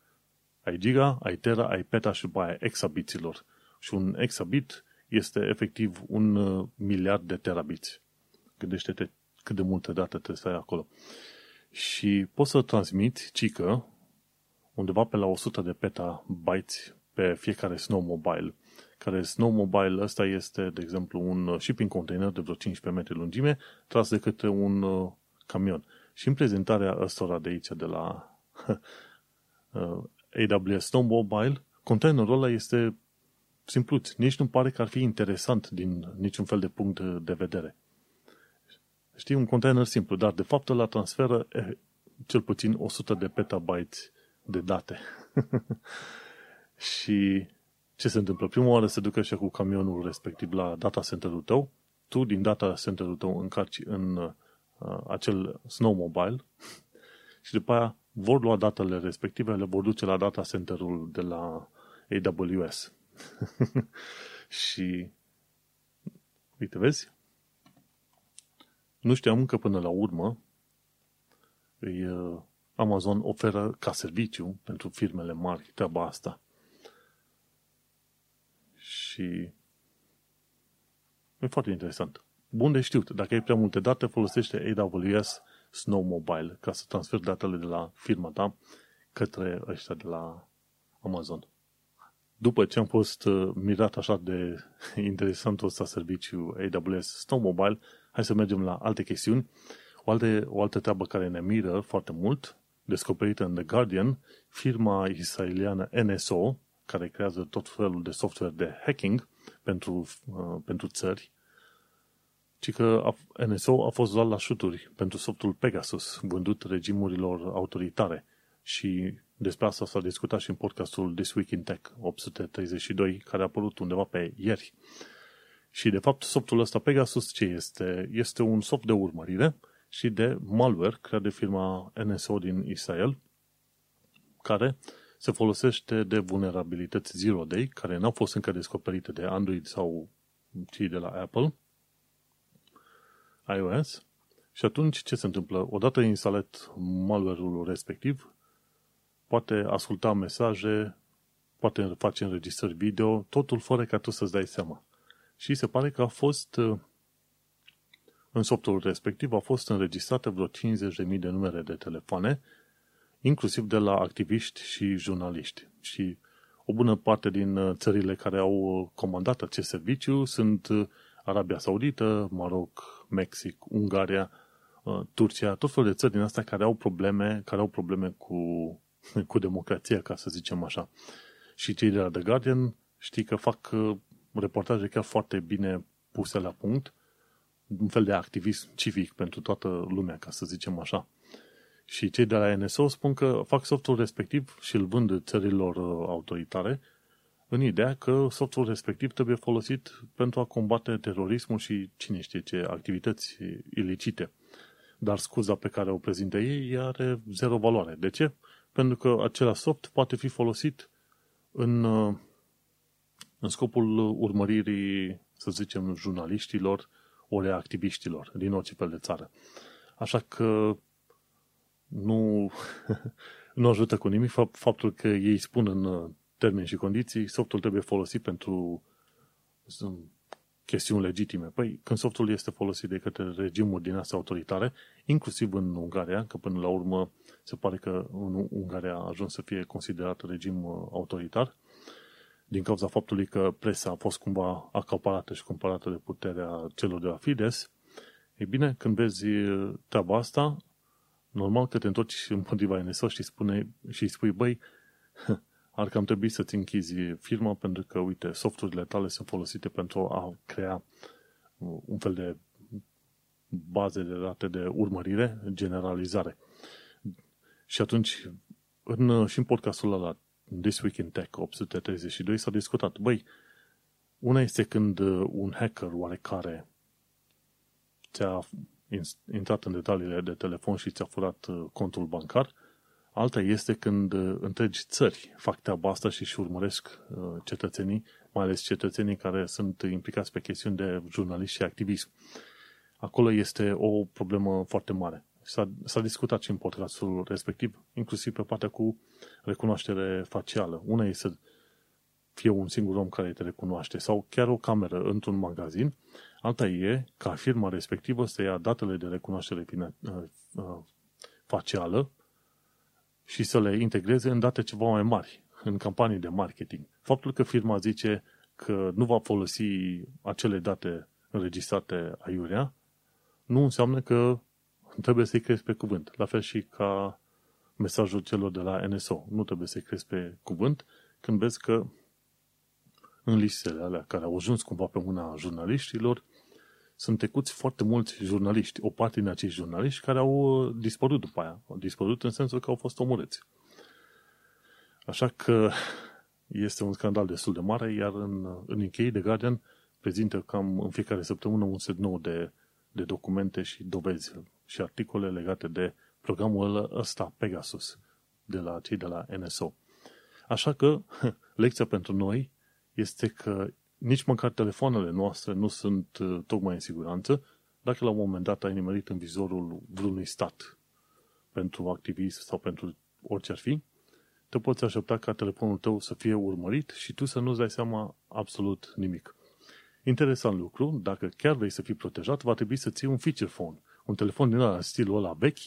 Ai giga, ai tera, ai peta și după aia exabiților. Și un exabit este efectiv un uh, miliard de terabiți. Gândește-te cât de multe date trebuie să ai acolo. Și poți să transmiți, cică, undeva pe la 100 de petabytes pe fiecare Snow Mobile, care Snow Mobile ăsta este, de exemplu, un shipping container de vreo 15 metri lungime, tras de către un uh, camion. Și în prezentarea ăstora de aici, de la uh, AWS Snow Mobile, containerul ăla este simpluț. Nici nu pare că ar fi interesant din niciun fel de punct de vedere. Știi, un container simplu, dar de fapt la transferă eh, cel puțin 100 de petabytes de date. și ce se întâmplă? Prima oară se ducă și cu camionul respectiv la data center-ul tău, tu din data center-ul tău încarci în uh, acel snowmobile și după aia vor lua datele respective, le vor duce la data center-ul de la AWS. și uite, vezi? Nu știam că până la urmă îi, uh, Amazon oferă ca serviciu pentru firmele mari treaba asta. Și e foarte interesant. Bun de știut. Dacă ai prea multe date, folosește AWS Snow Mobile ca să transferi datele de la firma ta către ăștia de la Amazon. după ce am fost uh, mirat așa de interesantul ăsta serviciu AWS Snowmobile, hai să mergem la alte chestiuni. O, alte, o altă treabă care ne miră foarte mult, descoperită în The Guardian, firma israeliană NSO, care creează tot felul de software de hacking pentru, uh, pentru țări, ci că NSO a fost luat la șuturi pentru softul Pegasus, vândut regimurilor autoritare. Și despre asta s-a discutat și în podcastul This Week in Tech 832, care a apărut undeva pe ieri. Și, de fapt, softul ăsta Pegasus ce este? Este un soft de urmărire și de malware creat de firma NSO din Israel, care se folosește de vulnerabilități zero day, care n-au fost încă descoperite de Android sau cei de la Apple, iOS, și atunci ce se întâmplă? Odată instalat malware-ul respectiv, poate asculta mesaje, poate face înregistrări video, totul fără ca tu să-ți dai seama. Și se pare că a fost, în softul respectiv, a fost înregistrate vreo 50.000 de numere de telefoane, inclusiv de la activiști și jurnaliști. Și o bună parte din uh, țările care au uh, comandat acest serviciu sunt uh, Arabia Saudită, Maroc, Mexic, Ungaria, Turcia, tot felul de țări din astea care au probleme, care au probleme cu, cu democrația, ca să zicem așa. Și cei de la The Guardian știi că fac reportaje chiar foarte bine puse la punct, un fel de activism civic pentru toată lumea, ca să zicem așa. Și cei de la NSO spun că fac softul respectiv și îl vând țărilor uh, autoritare în ideea că softul respectiv trebuie folosit pentru a combate terorismul și cine știe ce activități ilicite. Dar scuza pe care o prezintă ei are zero valoare. De ce? Pentru că acela soft poate fi folosit în, uh, în scopul urmăririi, să zicem, jurnaliștilor ori activiștilor din orice fel de țară. Așa că nu, nu ajută cu nimic faptul că ei spun în uh, termeni și condiții softul trebuie folosit pentru chestiuni legitime. Păi, când softul este folosit de către regimuri din astea autoritare, inclusiv în Ungaria, că până la urmă se pare că în Ungaria a ajuns să fie considerat regim uh, autoritar, din cauza faptului că presa a fost cumva acaparată și cumpărată de puterea celor de la Fides, e bine, când vezi uh, treaba asta, normal că te întorci împotriva NSO și, spune, și spui, băi, ar cam trebui să-ți închizi firma pentru că, uite, softurile tale sunt folosite pentru a crea un fel de baze de date de urmărire, generalizare. Și atunci, în, și în podcastul ăla, This Week in Tech 832, s-a discutat, băi, una este când un hacker oarecare ți-a intrat în detaliile de telefon și ți-a furat uh, contul bancar. Alta este când uh, întregi țări fac treaba asta și își urmăresc uh, cetățenii, mai ales cetățenii care sunt implicați pe chestiuni de jurnalist și activism. Acolo este o problemă foarte mare. S-a, s-a discutat și în podcastul respectiv, inclusiv pe partea cu recunoaștere facială. Una este să fie un singur om care te recunoaște sau chiar o cameră într-un magazin Alta e ca firma respectivă să ia datele de recunoaștere uh, uh, facială și să le integreze în date ceva mai mari, în campanii de marketing. Faptul că firma zice că nu va folosi acele date înregistrate aiurea, nu înseamnă că trebuie să-i crezi pe cuvânt. La fel și ca mesajul celor de la NSO. Nu trebuie să-i crezi pe cuvânt când vezi că în listele alea care au ajuns cumva pe mâna jurnaliștilor, sunt trecuți foarte mulți jurnaliști, o parte din acești jurnaliști care au uh, dispărut după aia. Au dispărut în sensul că au fost omorâți. Așa că este un scandal destul de mare, iar în, în UK, The Guardian prezintă cam în fiecare săptămână un set nou de, de documente și dovezi și articole legate de programul ăsta Pegasus de la cei de la NSO. Așa că lecția pentru noi este că nici măcar telefoanele noastre nu sunt uh, tocmai în siguranță dacă la un moment dat ai nimerit în vizorul vreunui stat pentru activism sau pentru orice ar fi, te poți aștepta ca telefonul tău să fie urmărit și tu să nu-ți dai seama absolut nimic. Interesant lucru, dacă chiar vrei să fii protejat, va trebui să ții un feature phone, un telefon din ăla, stilul ăla vechi,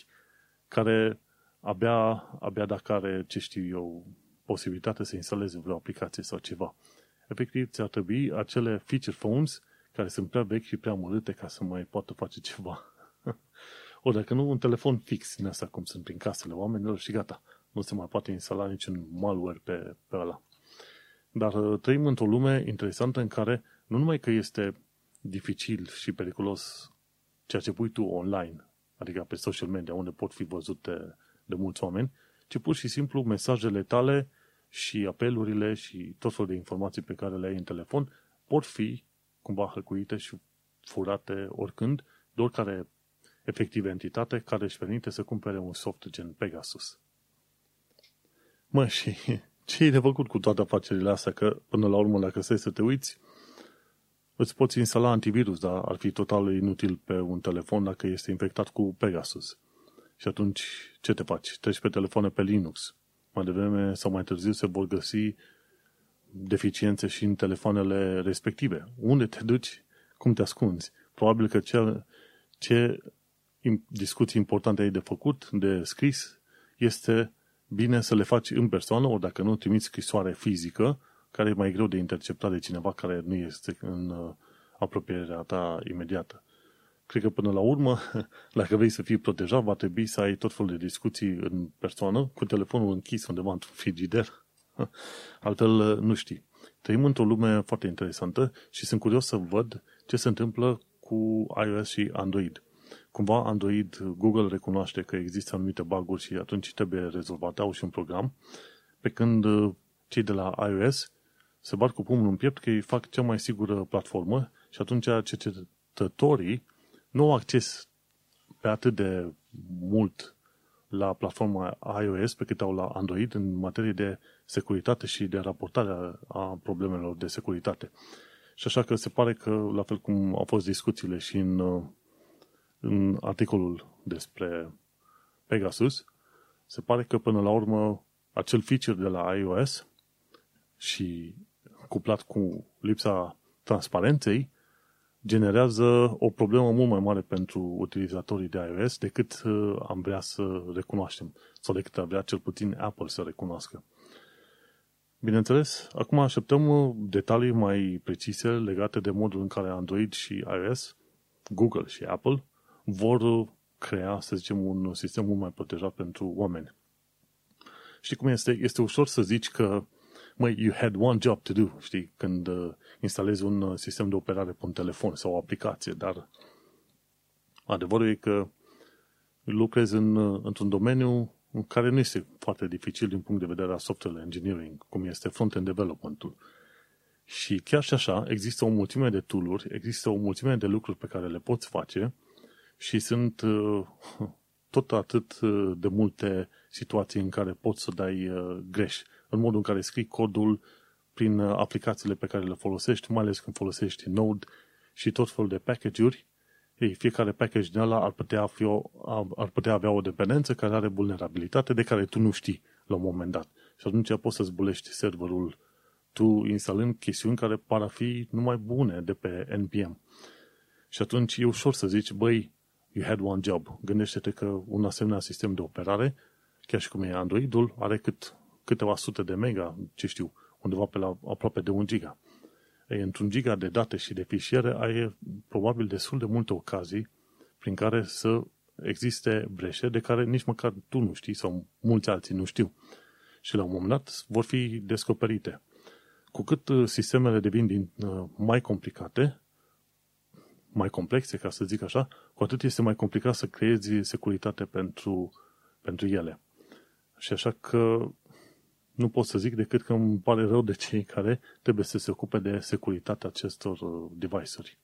care abia, abia dacă are, ce știu eu, posibilitatea să instalezi vreo aplicație sau ceva. Efectiv, ți-ar trebui acele feature phones care sunt prea vechi și prea mărâte ca să mai poată face ceva. o, dacă nu, un telefon fix din asta, cum sunt prin casele oamenilor și gata. Nu se mai poate instala niciun malware pe, pe ăla. Dar uh, trăim într-o lume interesantă în care nu numai că este dificil și periculos ceea ce pui tu online, adică pe social media, unde pot fi văzute de mulți oameni, ci pur și simplu mesajele tale și apelurile și tot felul de informații pe care le ai în telefon pot fi cumva hăcuite și furate oricând de oricare efectiv entitate care își permite să cumpere un soft gen Pegasus. Mă, și ce e de făcut cu toate afacerile astea? Că, până la urmă, dacă stai să te uiți, îți poți instala antivirus, dar ar fi total inutil pe un telefon dacă este infectat cu Pegasus. Și atunci, ce te faci? Treci pe telefoane pe Linux. Mai devreme sau mai târziu se vor găsi deficiențe și în telefoanele respective. Unde te duci? Cum te ascunzi? Probabil că ce, ce discuții importante ai de făcut, de scris, este bine să le faci în persoană, ori dacă nu, trimiți scrisoare fizică, care e mai greu de interceptat de cineva care nu este în uh, apropierea ta imediată. Cred că până la urmă, dacă vrei să fii protejat, va trebui să ai tot felul de discuții în persoană, cu telefonul închis undeva într-un frigider. Altfel, uh, nu știi. Trăim într-o lume foarte interesantă și sunt curios să văd ce se întâmplă cu iOS și Android cumva Android, Google recunoaște că există anumite bug și atunci trebuie rezolvate, au și un program, pe când uh, cei de la iOS se bat cu pumnul în piept că îi fac cea mai sigură platformă și atunci cercetătorii nu au acces pe atât de mult la platforma iOS pe cât au la Android în materie de securitate și de raportare a problemelor de securitate. Și așa că se pare că, la fel cum au fost discuțiile și în uh, în articolul despre Pegasus, se pare că până la urmă acel feature de la iOS și cuplat cu lipsa transparenței generează o problemă mult mai mare pentru utilizatorii de iOS decât uh, am vrea să recunoaștem sau decât ar vrea cel puțin Apple să recunoască. Bineînțeles, acum așteptăm uh, detalii mai precise legate de modul în care Android și iOS, Google și Apple vor crea, să zicem, un sistem mult mai protejat pentru oameni. Știi cum este? Este ușor să zici că, măi, you had one job to do, știi, când uh, instalezi un uh, sistem de operare pe un telefon sau o aplicație, dar adevărul e că lucrezi în, uh, într-un domeniu în care nu este foarte dificil din punct de vedere a software engineering, cum este front-end development-ul. Și chiar și așa, există o mulțime de tool există o mulțime de lucruri pe care le poți face și sunt uh, tot atât uh, de multe situații în care poți să dai uh, greș. În modul în care scrii codul prin aplicațiile pe care le folosești, mai ales când folosești Node și tot felul de package-uri, ei, fiecare package din ăla ar putea, fi o, ar putea avea o dependență care are vulnerabilitate de care tu nu știi la un moment dat. Și atunci poți să zbulești serverul tu instalând chestiuni care par a fi numai bune de pe NPM. Și atunci e ușor să zici, băi, you had one job. Gândește-te că un asemenea sistem de operare, chiar și cum e Androidul, are cât, câteva sute de mega, ce știu, undeva pe la aproape de un giga. Ei, într-un giga de date și de fișiere ai probabil destul de multe ocazii prin care să existe breșe de care nici măcar tu nu știi sau mulți alții nu știu. Și la un moment dat vor fi descoperite. Cu cât uh, sistemele devin din, uh, mai complicate, mai complexe, ca să zic așa, cu atât este mai complicat să creezi securitate pentru, pentru ele. Și așa că nu pot să zic decât că îmi pare rău de cei care trebuie să se ocupe de securitatea acestor uh, device-uri.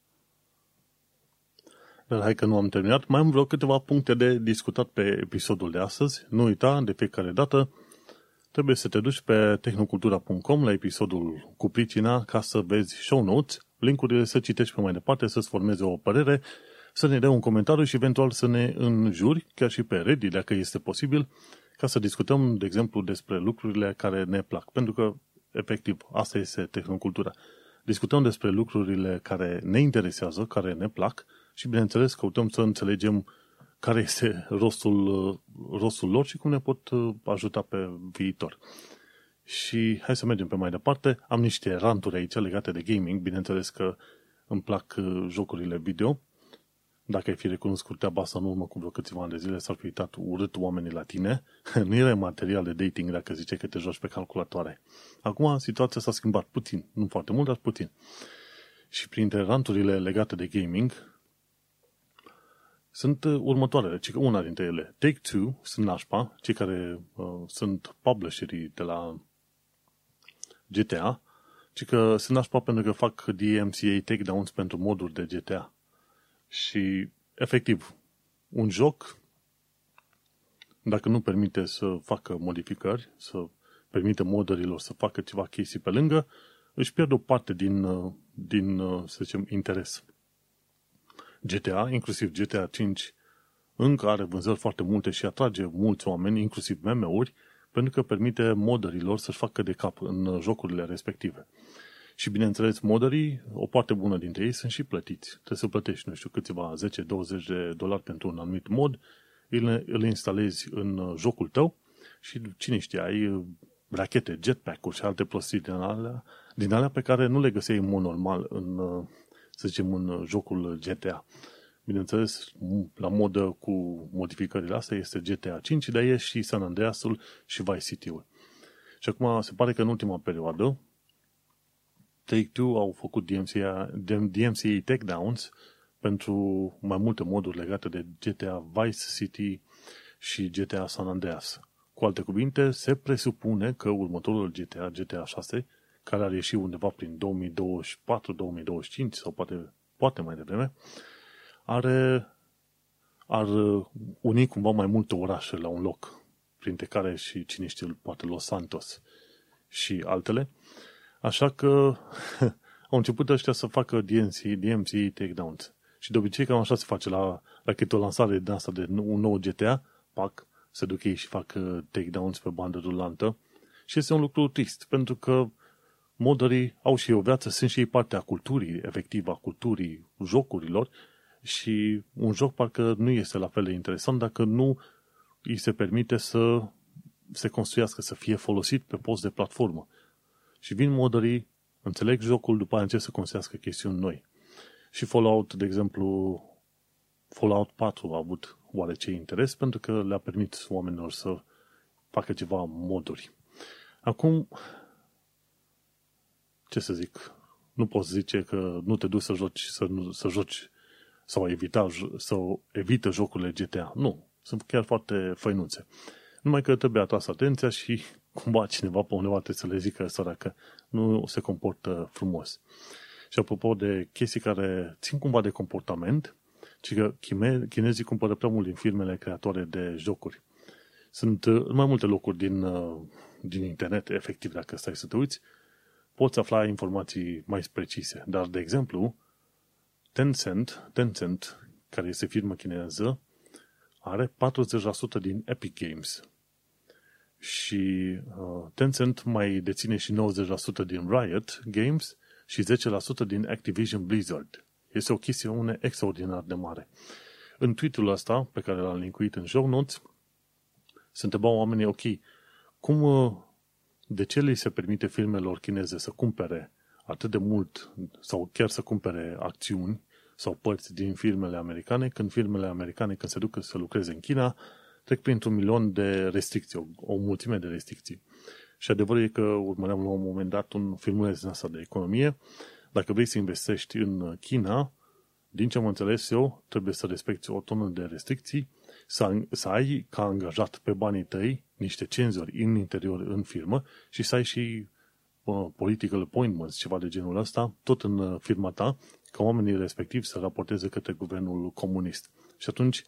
Dar hai că nu am terminat. Mai am vreo câteva puncte de discutat pe episodul de astăzi. Nu uita, de fiecare dată, trebuie să te duci pe tehnocultura.com la episodul cu pricina ca să vezi show notes linkurile să citești pe mai departe, să-ți formezi o părere, să ne dea un comentariu și eventual să ne înjuri, chiar și pe Reddit, dacă este posibil, ca să discutăm, de exemplu, despre lucrurile care ne plac. Pentru că, efectiv, asta este tehnocultura. Discutăm despre lucrurile care ne interesează, care ne plac și, bineînțeles, căutăm să înțelegem care este rostul, rostul lor și cum ne pot uh, ajuta pe viitor. Și hai să mergem pe mai departe. Am niște ranturi aici legate de gaming. Bineînțeles că îmi plac uh, jocurile video. Dacă ai fi recunoscut treaba asta în urmă cu vreo câțiva ani de zile, s-ar fi uitat urât oamenii la tine. nu era material de dating dacă zice că te joci pe calculatoare. Acum situația s-a schimbat puțin. Nu foarte mult, dar puțin. Și printre ranturile legate de gaming, sunt uh, următoarele, ci că una dintre ele. Take-Two sunt nașpa, cei care uh, sunt publisherii de la GTA, ci că sunt nașpa pentru că fac DMCA takedowns pentru moduri de GTA. Și, efectiv, un joc, dacă nu permite să facă modificări, să permite moderilor să facă ceva chestii pe lângă, își pierde o parte din, uh, din uh, să zicem, interes. GTA, inclusiv GTA 5, încă are vânzări foarte multe și atrage mulți oameni, inclusiv meme-uri, pentru că permite moderilor să-și facă de cap în jocurile respective. Și bineînțeles, moderii, o parte bună dintre ei sunt și plătiți. Trebuie să plătești, nu știu, câțiva 10-20 de dolari pentru un anumit mod, îl, îl instalezi în jocul tău și cine știe, ai rachete, jetpack-uri și alte prostii din alea, din alea pe care nu le găseai în mod normal în, să zicem, în jocul GTA. Bineînțeles, la modă cu modificările astea este GTA 5, dar e și San Andreasul și Vice City-ul. Și acum se pare că în ultima perioadă Take-Two au făcut DMCA, DMCA takedowns pentru mai multe moduri legate de GTA Vice City și GTA San Andreas. Cu alte cuvinte, se presupune că următorul GTA, GTA 6, care ar ieși undeva prin 2024-2025 sau poate, poate mai devreme, are, ar uni cumva mai multe orașe la un loc, printre care și, cine știe, poate Los Santos și altele. Așa că au început ăștia să facă DMC, DMC takedowns. Și de obicei cam așa se face la, la câte o lansare de asta de un nou GTA, pac, se duc ei și fac uh, takedowns pe bandă rulantă. Și este un lucru trist, pentru că modării au și o viață, sunt și ei parte a culturii, efectiv a culturii jocurilor și un joc parcă nu este la fel de interesant dacă nu îi se permite să se construiască, să fie folosit pe post de platformă. Și vin modării, înțeleg jocul, după aceea să construiască chestiuni noi. Și Fallout, de exemplu, Fallout 4 a avut oarece interes pentru că le-a permis oamenilor să facă ceva moduri. Acum, ce să zic, nu poți zice că nu te duci să joci, să, nu, să joci sau evita, sau evită jocurile GTA. Nu, sunt chiar foarte făinuțe. Numai că trebuie atras atenția și cumva cineva pe undeva trebuie să le zică săra că nu se comportă frumos. Și apropo de chestii care țin cumva de comportament, ci că chinezii cumpără prea mult din firmele creatoare de jocuri. Sunt uh, în mai multe locuri din, uh, din internet, efectiv, dacă stai să te uiți, poți afla informații mai precise. Dar, de exemplu, Tencent, Tencent, care este firmă chineză, are 40% din Epic Games. Și uh, Tencent mai deține și 90% din Riot Games și 10% din Activision Blizzard. Este o chestiune extraordinar de mare. În tweet-ul ăsta, pe care l-am linkuit în show notes, se întrebau oamenii, ok, cum, uh, de ce li se permite firmelor chineze să cumpere atât de mult sau chiar să cumpere acțiuni sau părți din firmele americane, când firmele americane, când se duc să lucreze în China, trec printr-un milion de restricții, o, o mulțime de restricții. Și adevărul e că urmăream la un moment dat un filmuleț din asta de economie. Dacă vrei să investești în China, din ce am înțeles eu, trebuie să respecti o tonă de restricții, să, să ai ca angajat pe banii tăi niște cenzori în interior în firmă și să ai și uh, political appointments, ceva de genul ăsta, tot în uh, firma ta, ca oamenii respectivi să raporteze către guvernul comunist. Și atunci,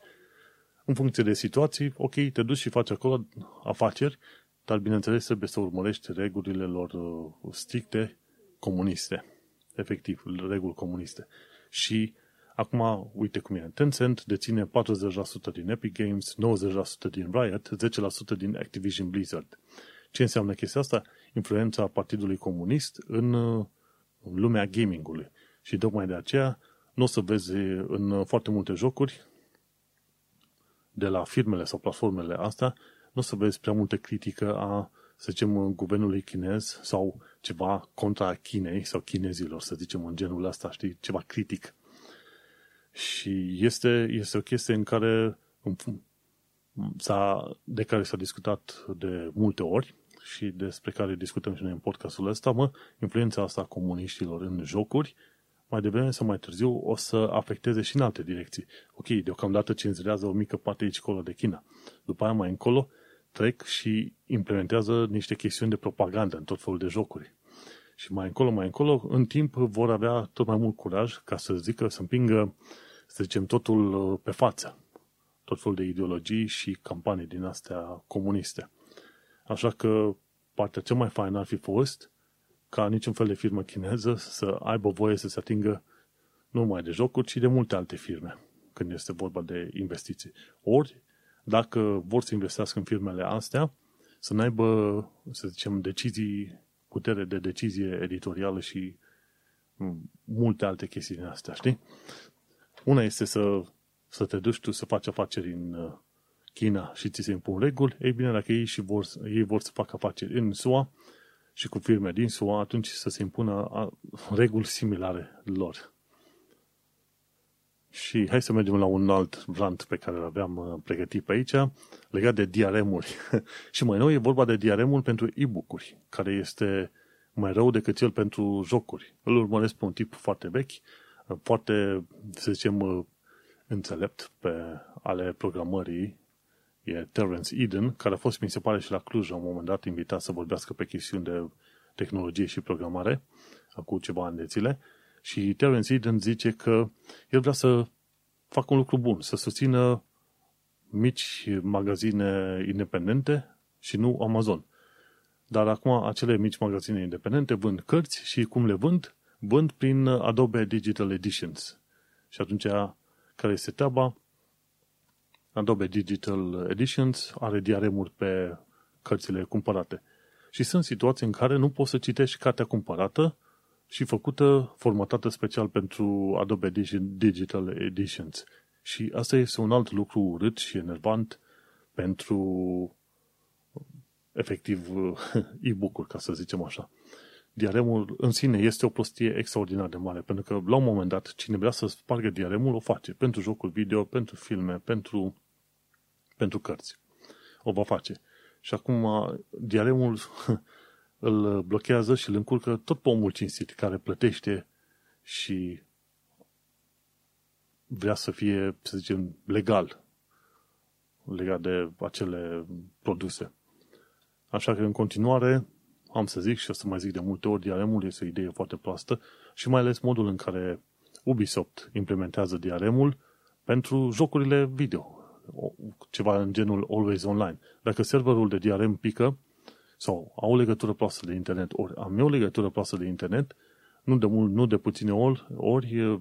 în funcție de situații, ok, te duci și faci acolo afaceri, dar bineînțeles trebuie să urmărești regulile lor uh, stricte comuniste. Efectiv, reguli comuniste. Și acum, uite cum e. Tencent deține 40% din Epic Games, 90% din Riot, 10% din Activision Blizzard. Ce înseamnă chestia asta? Influența Partidului Comunist în, uh, în lumea gamingului. Și tocmai de aceea nu o să vezi în foarte multe jocuri de la firmele sau platformele astea, nu o să vezi prea multă critică a să zicem, guvernului chinez sau ceva contra Chinei sau chinezilor, să zicem, în genul ăsta, știi, ceva critic. Și este, este o chestie în care s-a, de care s-a discutat de multe ori și despre care discutăm și noi în podcastul ăsta, mă, influența asta a comuniștilor în jocuri, mai devreme sau mai târziu o să afecteze și în alte direcții. Ok, deocamdată cenzurează o mică parte aici acolo de China. După aia mai încolo trec și implementează niște chestiuni de propagandă în tot felul de jocuri. Și mai încolo, mai încolo, în timp vor avea tot mai mult curaj ca să zică, să împingă, să zicem, totul uh, pe față. Tot felul de ideologii și campanii din astea comuniste. Așa că partea cea mai faină ar fi fost ca niciun fel de firmă chineză să aibă voie să se atingă nu numai de jocuri, ci de multe alte firme când este vorba de investiții. Ori, dacă vor să investească în firmele astea, să n-aibă, să zicem, decizii, putere de decizie editorială și multe alte chestii din astea, știi? Una este să, să te duci tu să faci afaceri în uh, China și ți se impun reguli, ei bine, dacă ei, și vor, ei vor să facă afaceri în SUA și cu firme din SUA, atunci să se impună reguli similare lor. Și hai să mergem la un alt rant pe care îl aveam uh, pregătit pe aici, legat de DRM-uri. și mai nou e vorba de DRM-ul pentru e-book-uri, care este mai rău decât cel pentru jocuri. Îl urmăresc pe un tip foarte vechi, uh, foarte, să zicem, uh, înțelept pe ale programării e Terence Eden, care a fost, mi se pare, și la Cluj, la un moment dat, invitat să vorbească pe chestiuni de tehnologie și programare, acum ceva ani de zile, și Terence Eden zice că el vrea să facă un lucru bun, să susțină mici magazine independente și nu Amazon. Dar acum acele mici magazine independente vând cărți și cum le vând? Vând prin Adobe Digital Editions. Și atunci, care este treaba? Adobe Digital Editions are diaremuri pe cărțile cumpărate. Și sunt situații în care nu poți să citești cartea cumpărată și făcută, formatată special pentru Adobe Digital Editions. Și asta este un alt lucru urât și enervant pentru efectiv e-book-uri, ca să zicem așa. Diaremul în sine este o prostie extraordinar de mare, pentru că la un moment dat cine vrea să spargă diaremul o face pentru jocuri video, pentru filme, pentru pentru cărți. O va face. Și acum diaremul îl blochează și îl încurcă tot pe omul cinstit care plătește și vrea să fie, să zicem, legal legat de acele produse. Așa că în continuare am să zic și o să mai zic de multe ori, diaremul este o idee foarte proastă și mai ales modul în care Ubisoft implementează diaremul pentru jocurile video ceva în genul Always Online. Dacă serverul de DRM pică sau au o legătură proastă de internet, ori am eu legătură proastă de internet, nu de, mult, nu de puține ori, ori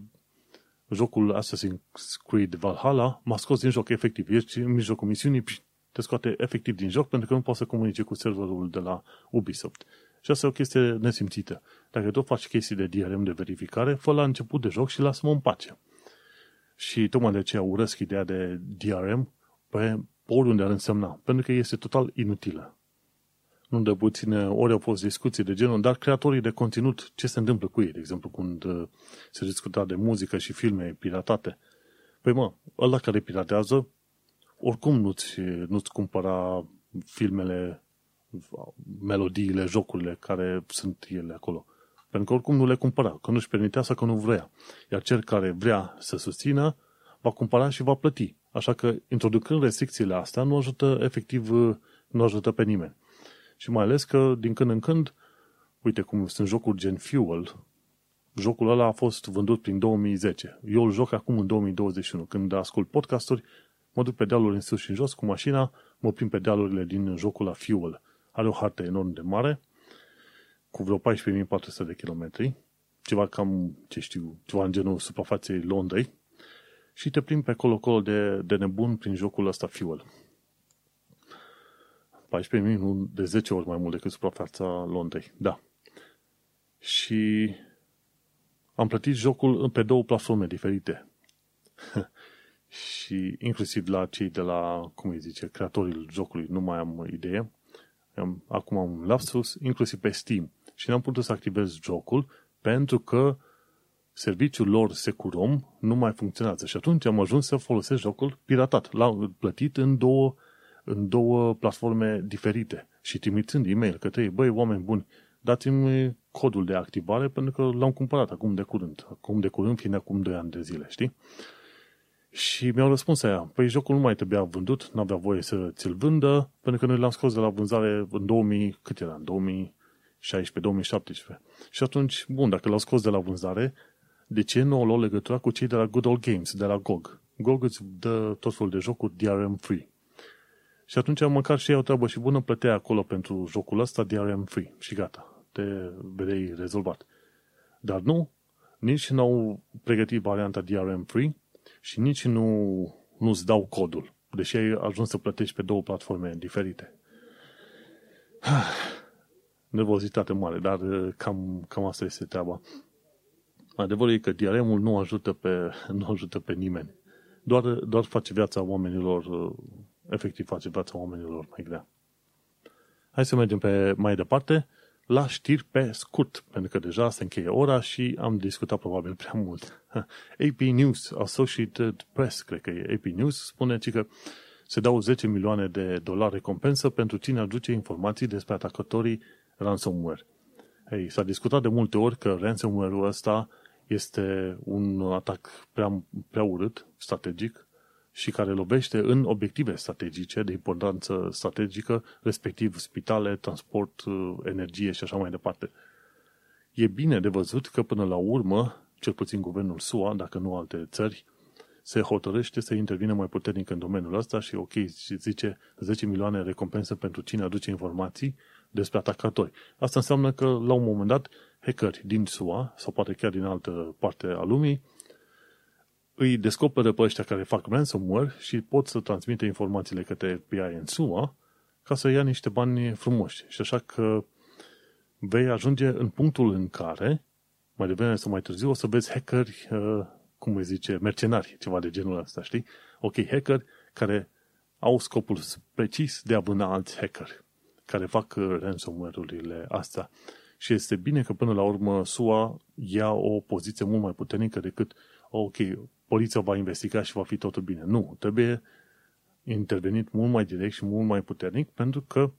jocul Assassin's Creed Valhalla m-a scos din joc efectiv. Ești în mijlocul misiunii, te scoate efectiv din joc pentru că nu poți să comunice cu serverul de la Ubisoft. Și asta e o chestie nesimțită. Dacă tu faci chestii de DRM de verificare, fă la început de joc și lasă-mă în pace. Și tocmai de aceea urăsc ideea de DRM pe oriunde ar însemna, pentru că este total inutilă. Nu de puține ori au fost discuții de genul, dar creatorii de conținut, ce se întâmplă cu ei, de exemplu, când uh, se discuta de muzică și filme piratate? Păi mă, ăla care piratează, oricum nu-ți, nu-ți cumpăra filmele, melodiile, jocurile care sunt ele acolo. Pentru că oricum nu le cumpăra, că nu-și permitea sau că nu vrea. Iar cel care vrea să susțină, va cumpăra și va plăti. Așa că, introducând restricțiile astea, nu ajută efectiv, nu ajută pe nimeni. Și mai ales că, din când în când, uite cum sunt jocuri gen Fuel, jocul ăla a fost vândut prin 2010. Eu îl joc acum în 2021. Când ascult podcasturi, mă duc pe dealuri în sus și în jos cu mașina, mă prim pe dealurile din jocul la Fuel. Are o hartă enorm de mare, cu vreo 14.400 de kilometri, ceva cam, ce știu, ceva în genul suprafaței Londrei, și te plimbi pe acolo-acolo de, de nebun prin jocul ăsta Fuel. 14.000, nu de 10 ori mai mult decât suprafața Londrei, da. Și am plătit jocul pe două platforme diferite. și inclusiv la cei de la, cum îi zice, creatorii jocului, nu mai am idee, am, acum am un lapsus, inclusiv pe Steam. Și n-am putut să activez jocul pentru că serviciul lor Securom nu mai funcționează. Și atunci am ajuns să folosesc jocul piratat. L-am plătit în două, în două platforme diferite. Și trimițând e-mail către ei, băi, oameni buni, dați-mi codul de activare pentru că l-am cumpărat acum de curând. Acum de curând, fiind acum 2 ani de zile, știi? Și mi-au răspuns aia, păi jocul nu mai trebuia vândut, nu avea voie să ți-l vândă, pentru că noi l-am scos de la vânzare în 2000, cât era, în 2016-2017. Și atunci, bun, dacă l-au scos de la vânzare, de ce nu au luat legătura cu cei de la Good Old Games, de la GOG? GOG îți dă tot felul de jocuri DRM free. Și atunci măcar și ei o treabă și bună, plătea acolo pentru jocul ăsta DRM free și gata, te vedeai rezolvat. Dar nu, nici n-au pregătit varianta DRM free și nici nu, nu-ți dau codul, deși ai ajuns să plătești pe două platforme diferite. Nervozitate mare, dar uh, cam, cam asta este treaba. Adevărul e că DRM-ul nu ajută pe, nu ajută pe nimeni. Doar, doar face viața oamenilor, uh, efectiv face viața oamenilor mai grea. Hai să mergem pe mai departe la știri pe scurt, pentru că deja se încheie ora și am discutat probabil prea mult. AP News, Associated Press, cred că e AP News, spune că se dau 10 milioane de dolari recompensă pentru cine aduce informații despre atacatorii ransomware. Ei, s-a discutat de multe ori că ransomware-ul ăsta este un atac prea, prea urât, strategic, și care lovește în obiective strategice de importanță strategică, respectiv spitale, transport, energie și așa mai departe. E bine de văzut că până la urmă, cel puțin guvernul SUA, dacă nu alte țări, se hotărăște să intervină mai puternic în domeniul ăsta și ok, zice 10 milioane recompensă pentru cine aduce informații despre atacatori. Asta înseamnă că la un moment dat hackeri din SUA sau poate chiar din altă parte a lumii îi descoperă pe ăștia care fac ransomware și pot să transmite informațiile către FBI în SUA ca să ia niște bani frumoși. Și așa că vei ajunge în punctul în care, mai devreme sau mai târziu, o să vezi hackeri, uh, cum îi zice, mercenari, ceva de genul ăsta, știi? Ok, hackeri care au scopul precis de a vâna alți hackeri care fac uh, ransomware-urile astea. Și este bine că până la urmă SUA ia o poziție mult mai puternică decât ok, poliția va investiga și va fi totul bine. Nu, trebuie intervenit mult mai direct și mult mai puternic pentru că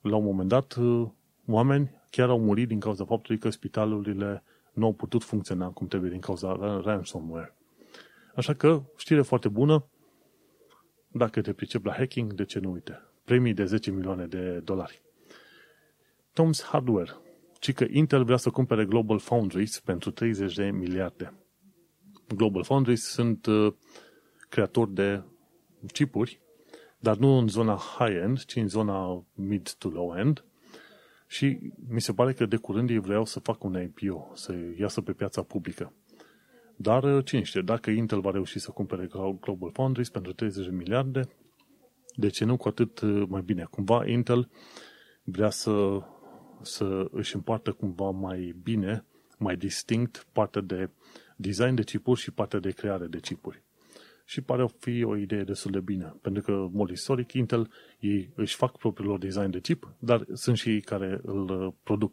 la un moment dat uh, oameni chiar au murit din cauza faptului că spitalurile nu au putut funcționa cum trebuie din cauza ransomware. Așa că, știre foarte bună, dacă te pricep la hacking, de ce nu uite? Premii de 10 milioane de dolari. Tom's Hardware, ci că Intel vrea să cumpere Global Foundries pentru 30 de miliarde. Global Foundries sunt uh, creatori de chipuri, dar nu în zona high-end, ci în zona mid to low-end. Și mi se pare că de curând ei vreau să facă un IPO, să iasă pe piața publică. Dar uh, cine știe, dacă Intel va reuși să cumpere Global Foundries pentru 30 de miliarde, de ce nu cu atât uh, mai bine? Cumva Intel vrea să, să își împartă cumva mai bine, mai distinct partea de design de chipuri și partea de creare de chipuri. Și pare a fi o idee destul de bine, pentru că, în mod istoric, Intel ei își fac propriul lor design de chip, dar sunt și ei care îl uh, produc.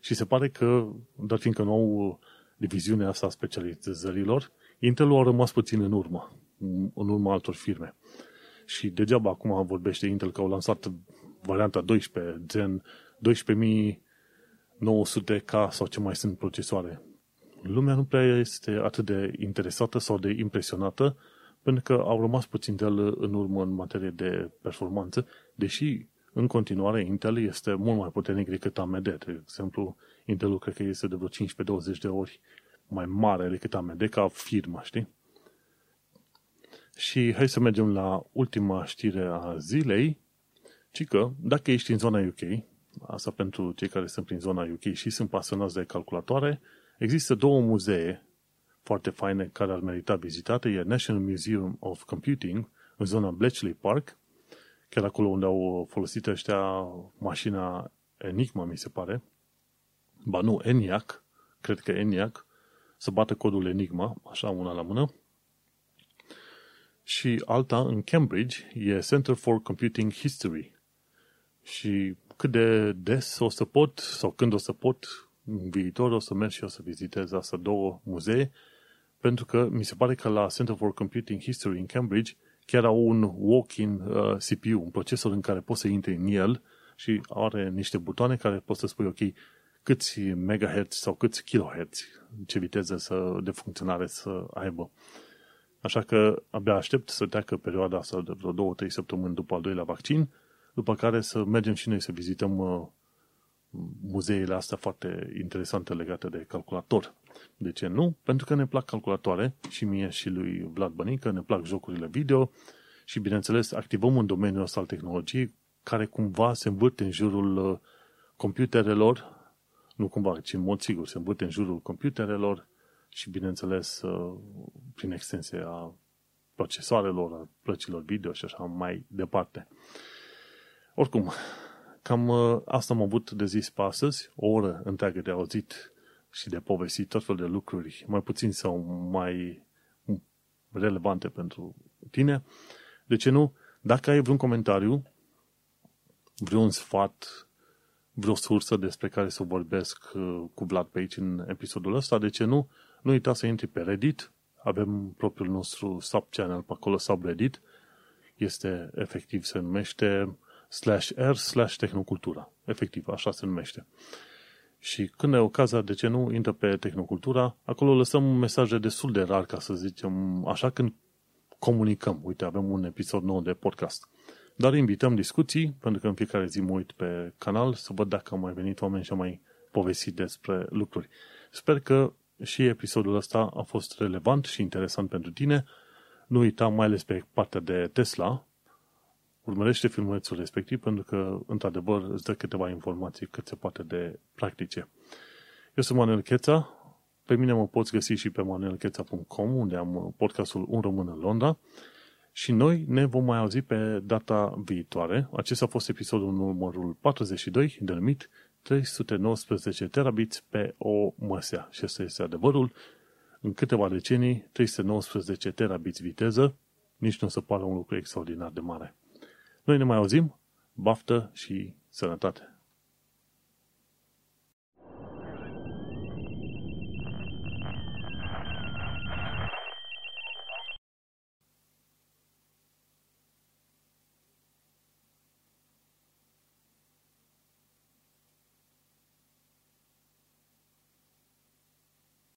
Și se pare că, dar fiindcă nu au diviziunea asta a specializărilor, Intel a rămas puțin în urmă, în urma altor firme. Și degeaba acum vorbește Intel că au lansat varianta 12, gen 12900K sau ce mai sunt procesoare lumea nu prea este atât de interesată sau de impresionată pentru că au rămas puțin de în urmă în materie de performanță, deși în continuare Intel este mult mai puternic decât AMD. De exemplu, Intelul cred că este de vreo 15-20 de ori mai mare decât AMD ca firmă, știi? Și hai să mergem la ultima știre a zilei, ci că dacă ești în zona UK, asta pentru cei care sunt prin zona UK și sunt pasionați de calculatoare, Există două muzee foarte faine care ar merita vizitate. E National Museum of Computing în zona Bletchley Park, chiar acolo unde au folosit ăștia mașina Enigma, mi se pare. Ba nu, ENIAC, cred că ENIAC, să bată codul Enigma, așa una la mână. Și alta, în Cambridge, e Center for Computing History. Și cât de des o să pot sau când o să pot în viitor o să merg și o să vizitez asta două muzee, pentru că mi se pare că la Center for Computing History în Cambridge chiar au un walk-in uh, CPU, un procesor în care poți să intri în el și are niște butoane care poți să spui, ok, câți megahertz sau câți kilohertz, ce viteză să, de funcționare să aibă. Așa că abia aștept să treacă perioada asta de vreo două, trei săptămâni după al doilea vaccin, după care să mergem și noi să vizităm uh, muzeele astea foarte interesante legate de calculator. De ce nu? Pentru că ne plac calculatoare și mie și lui Vlad Bănică, ne plac jocurile video și, bineînțeles, activăm un domeniu ăsta al tehnologiei care cumva se învârte în jurul uh, computerelor, nu cumva, ci în mod sigur se învârte în jurul computerelor și, bineînțeles, uh, prin extensie a procesoarelor, a plăcilor video și așa mai departe. Oricum, cam uh, asta am avut de zis pe astăzi, o oră întreagă de auzit și de povestit tot fel de lucruri, mai puțin sau mai relevante pentru tine. De ce nu? Dacă ai vreun comentariu, vreun sfat, vreo sursă despre care să vorbesc uh, cu Vlad pe aici în episodul ăsta, de ce nu? Nu uita să intri pe Reddit, avem propriul nostru sub-channel pe acolo, subreddit, este efectiv, se numește slash r slash tehnocultura. Efectiv, așa se numește. Și când ai ocazia, de ce nu, intră pe Tehnocultura, acolo lăsăm mesaje destul de rar, ca să zicem, așa când comunicăm. Uite, avem un episod nou de podcast. Dar invităm discuții, pentru că în fiecare zi mă uit pe canal să văd dacă au mai venit oameni și au mai povestit despre lucruri. Sper că și episodul ăsta a fost relevant și interesant pentru tine. Nu uita mai ales pe partea de Tesla, urmărește filmulețul respectiv pentru că, într-adevăr, îți dă câteva informații cât se poate de practice. Eu sunt Manuel Cheța, pe mine mă poți găsi și pe manuelcheța.com, unde am podcastul Un Român în Londra și noi ne vom mai auzi pe data viitoare. Acesta a fost episodul numărul 42, denumit 319 terabits pe o măsea. Și asta este adevărul. În câteva decenii, 319 terabits viteză, nici nu o să pară un lucru extraordinar de mare. Noi ne mai auzim, baftă și sănătate!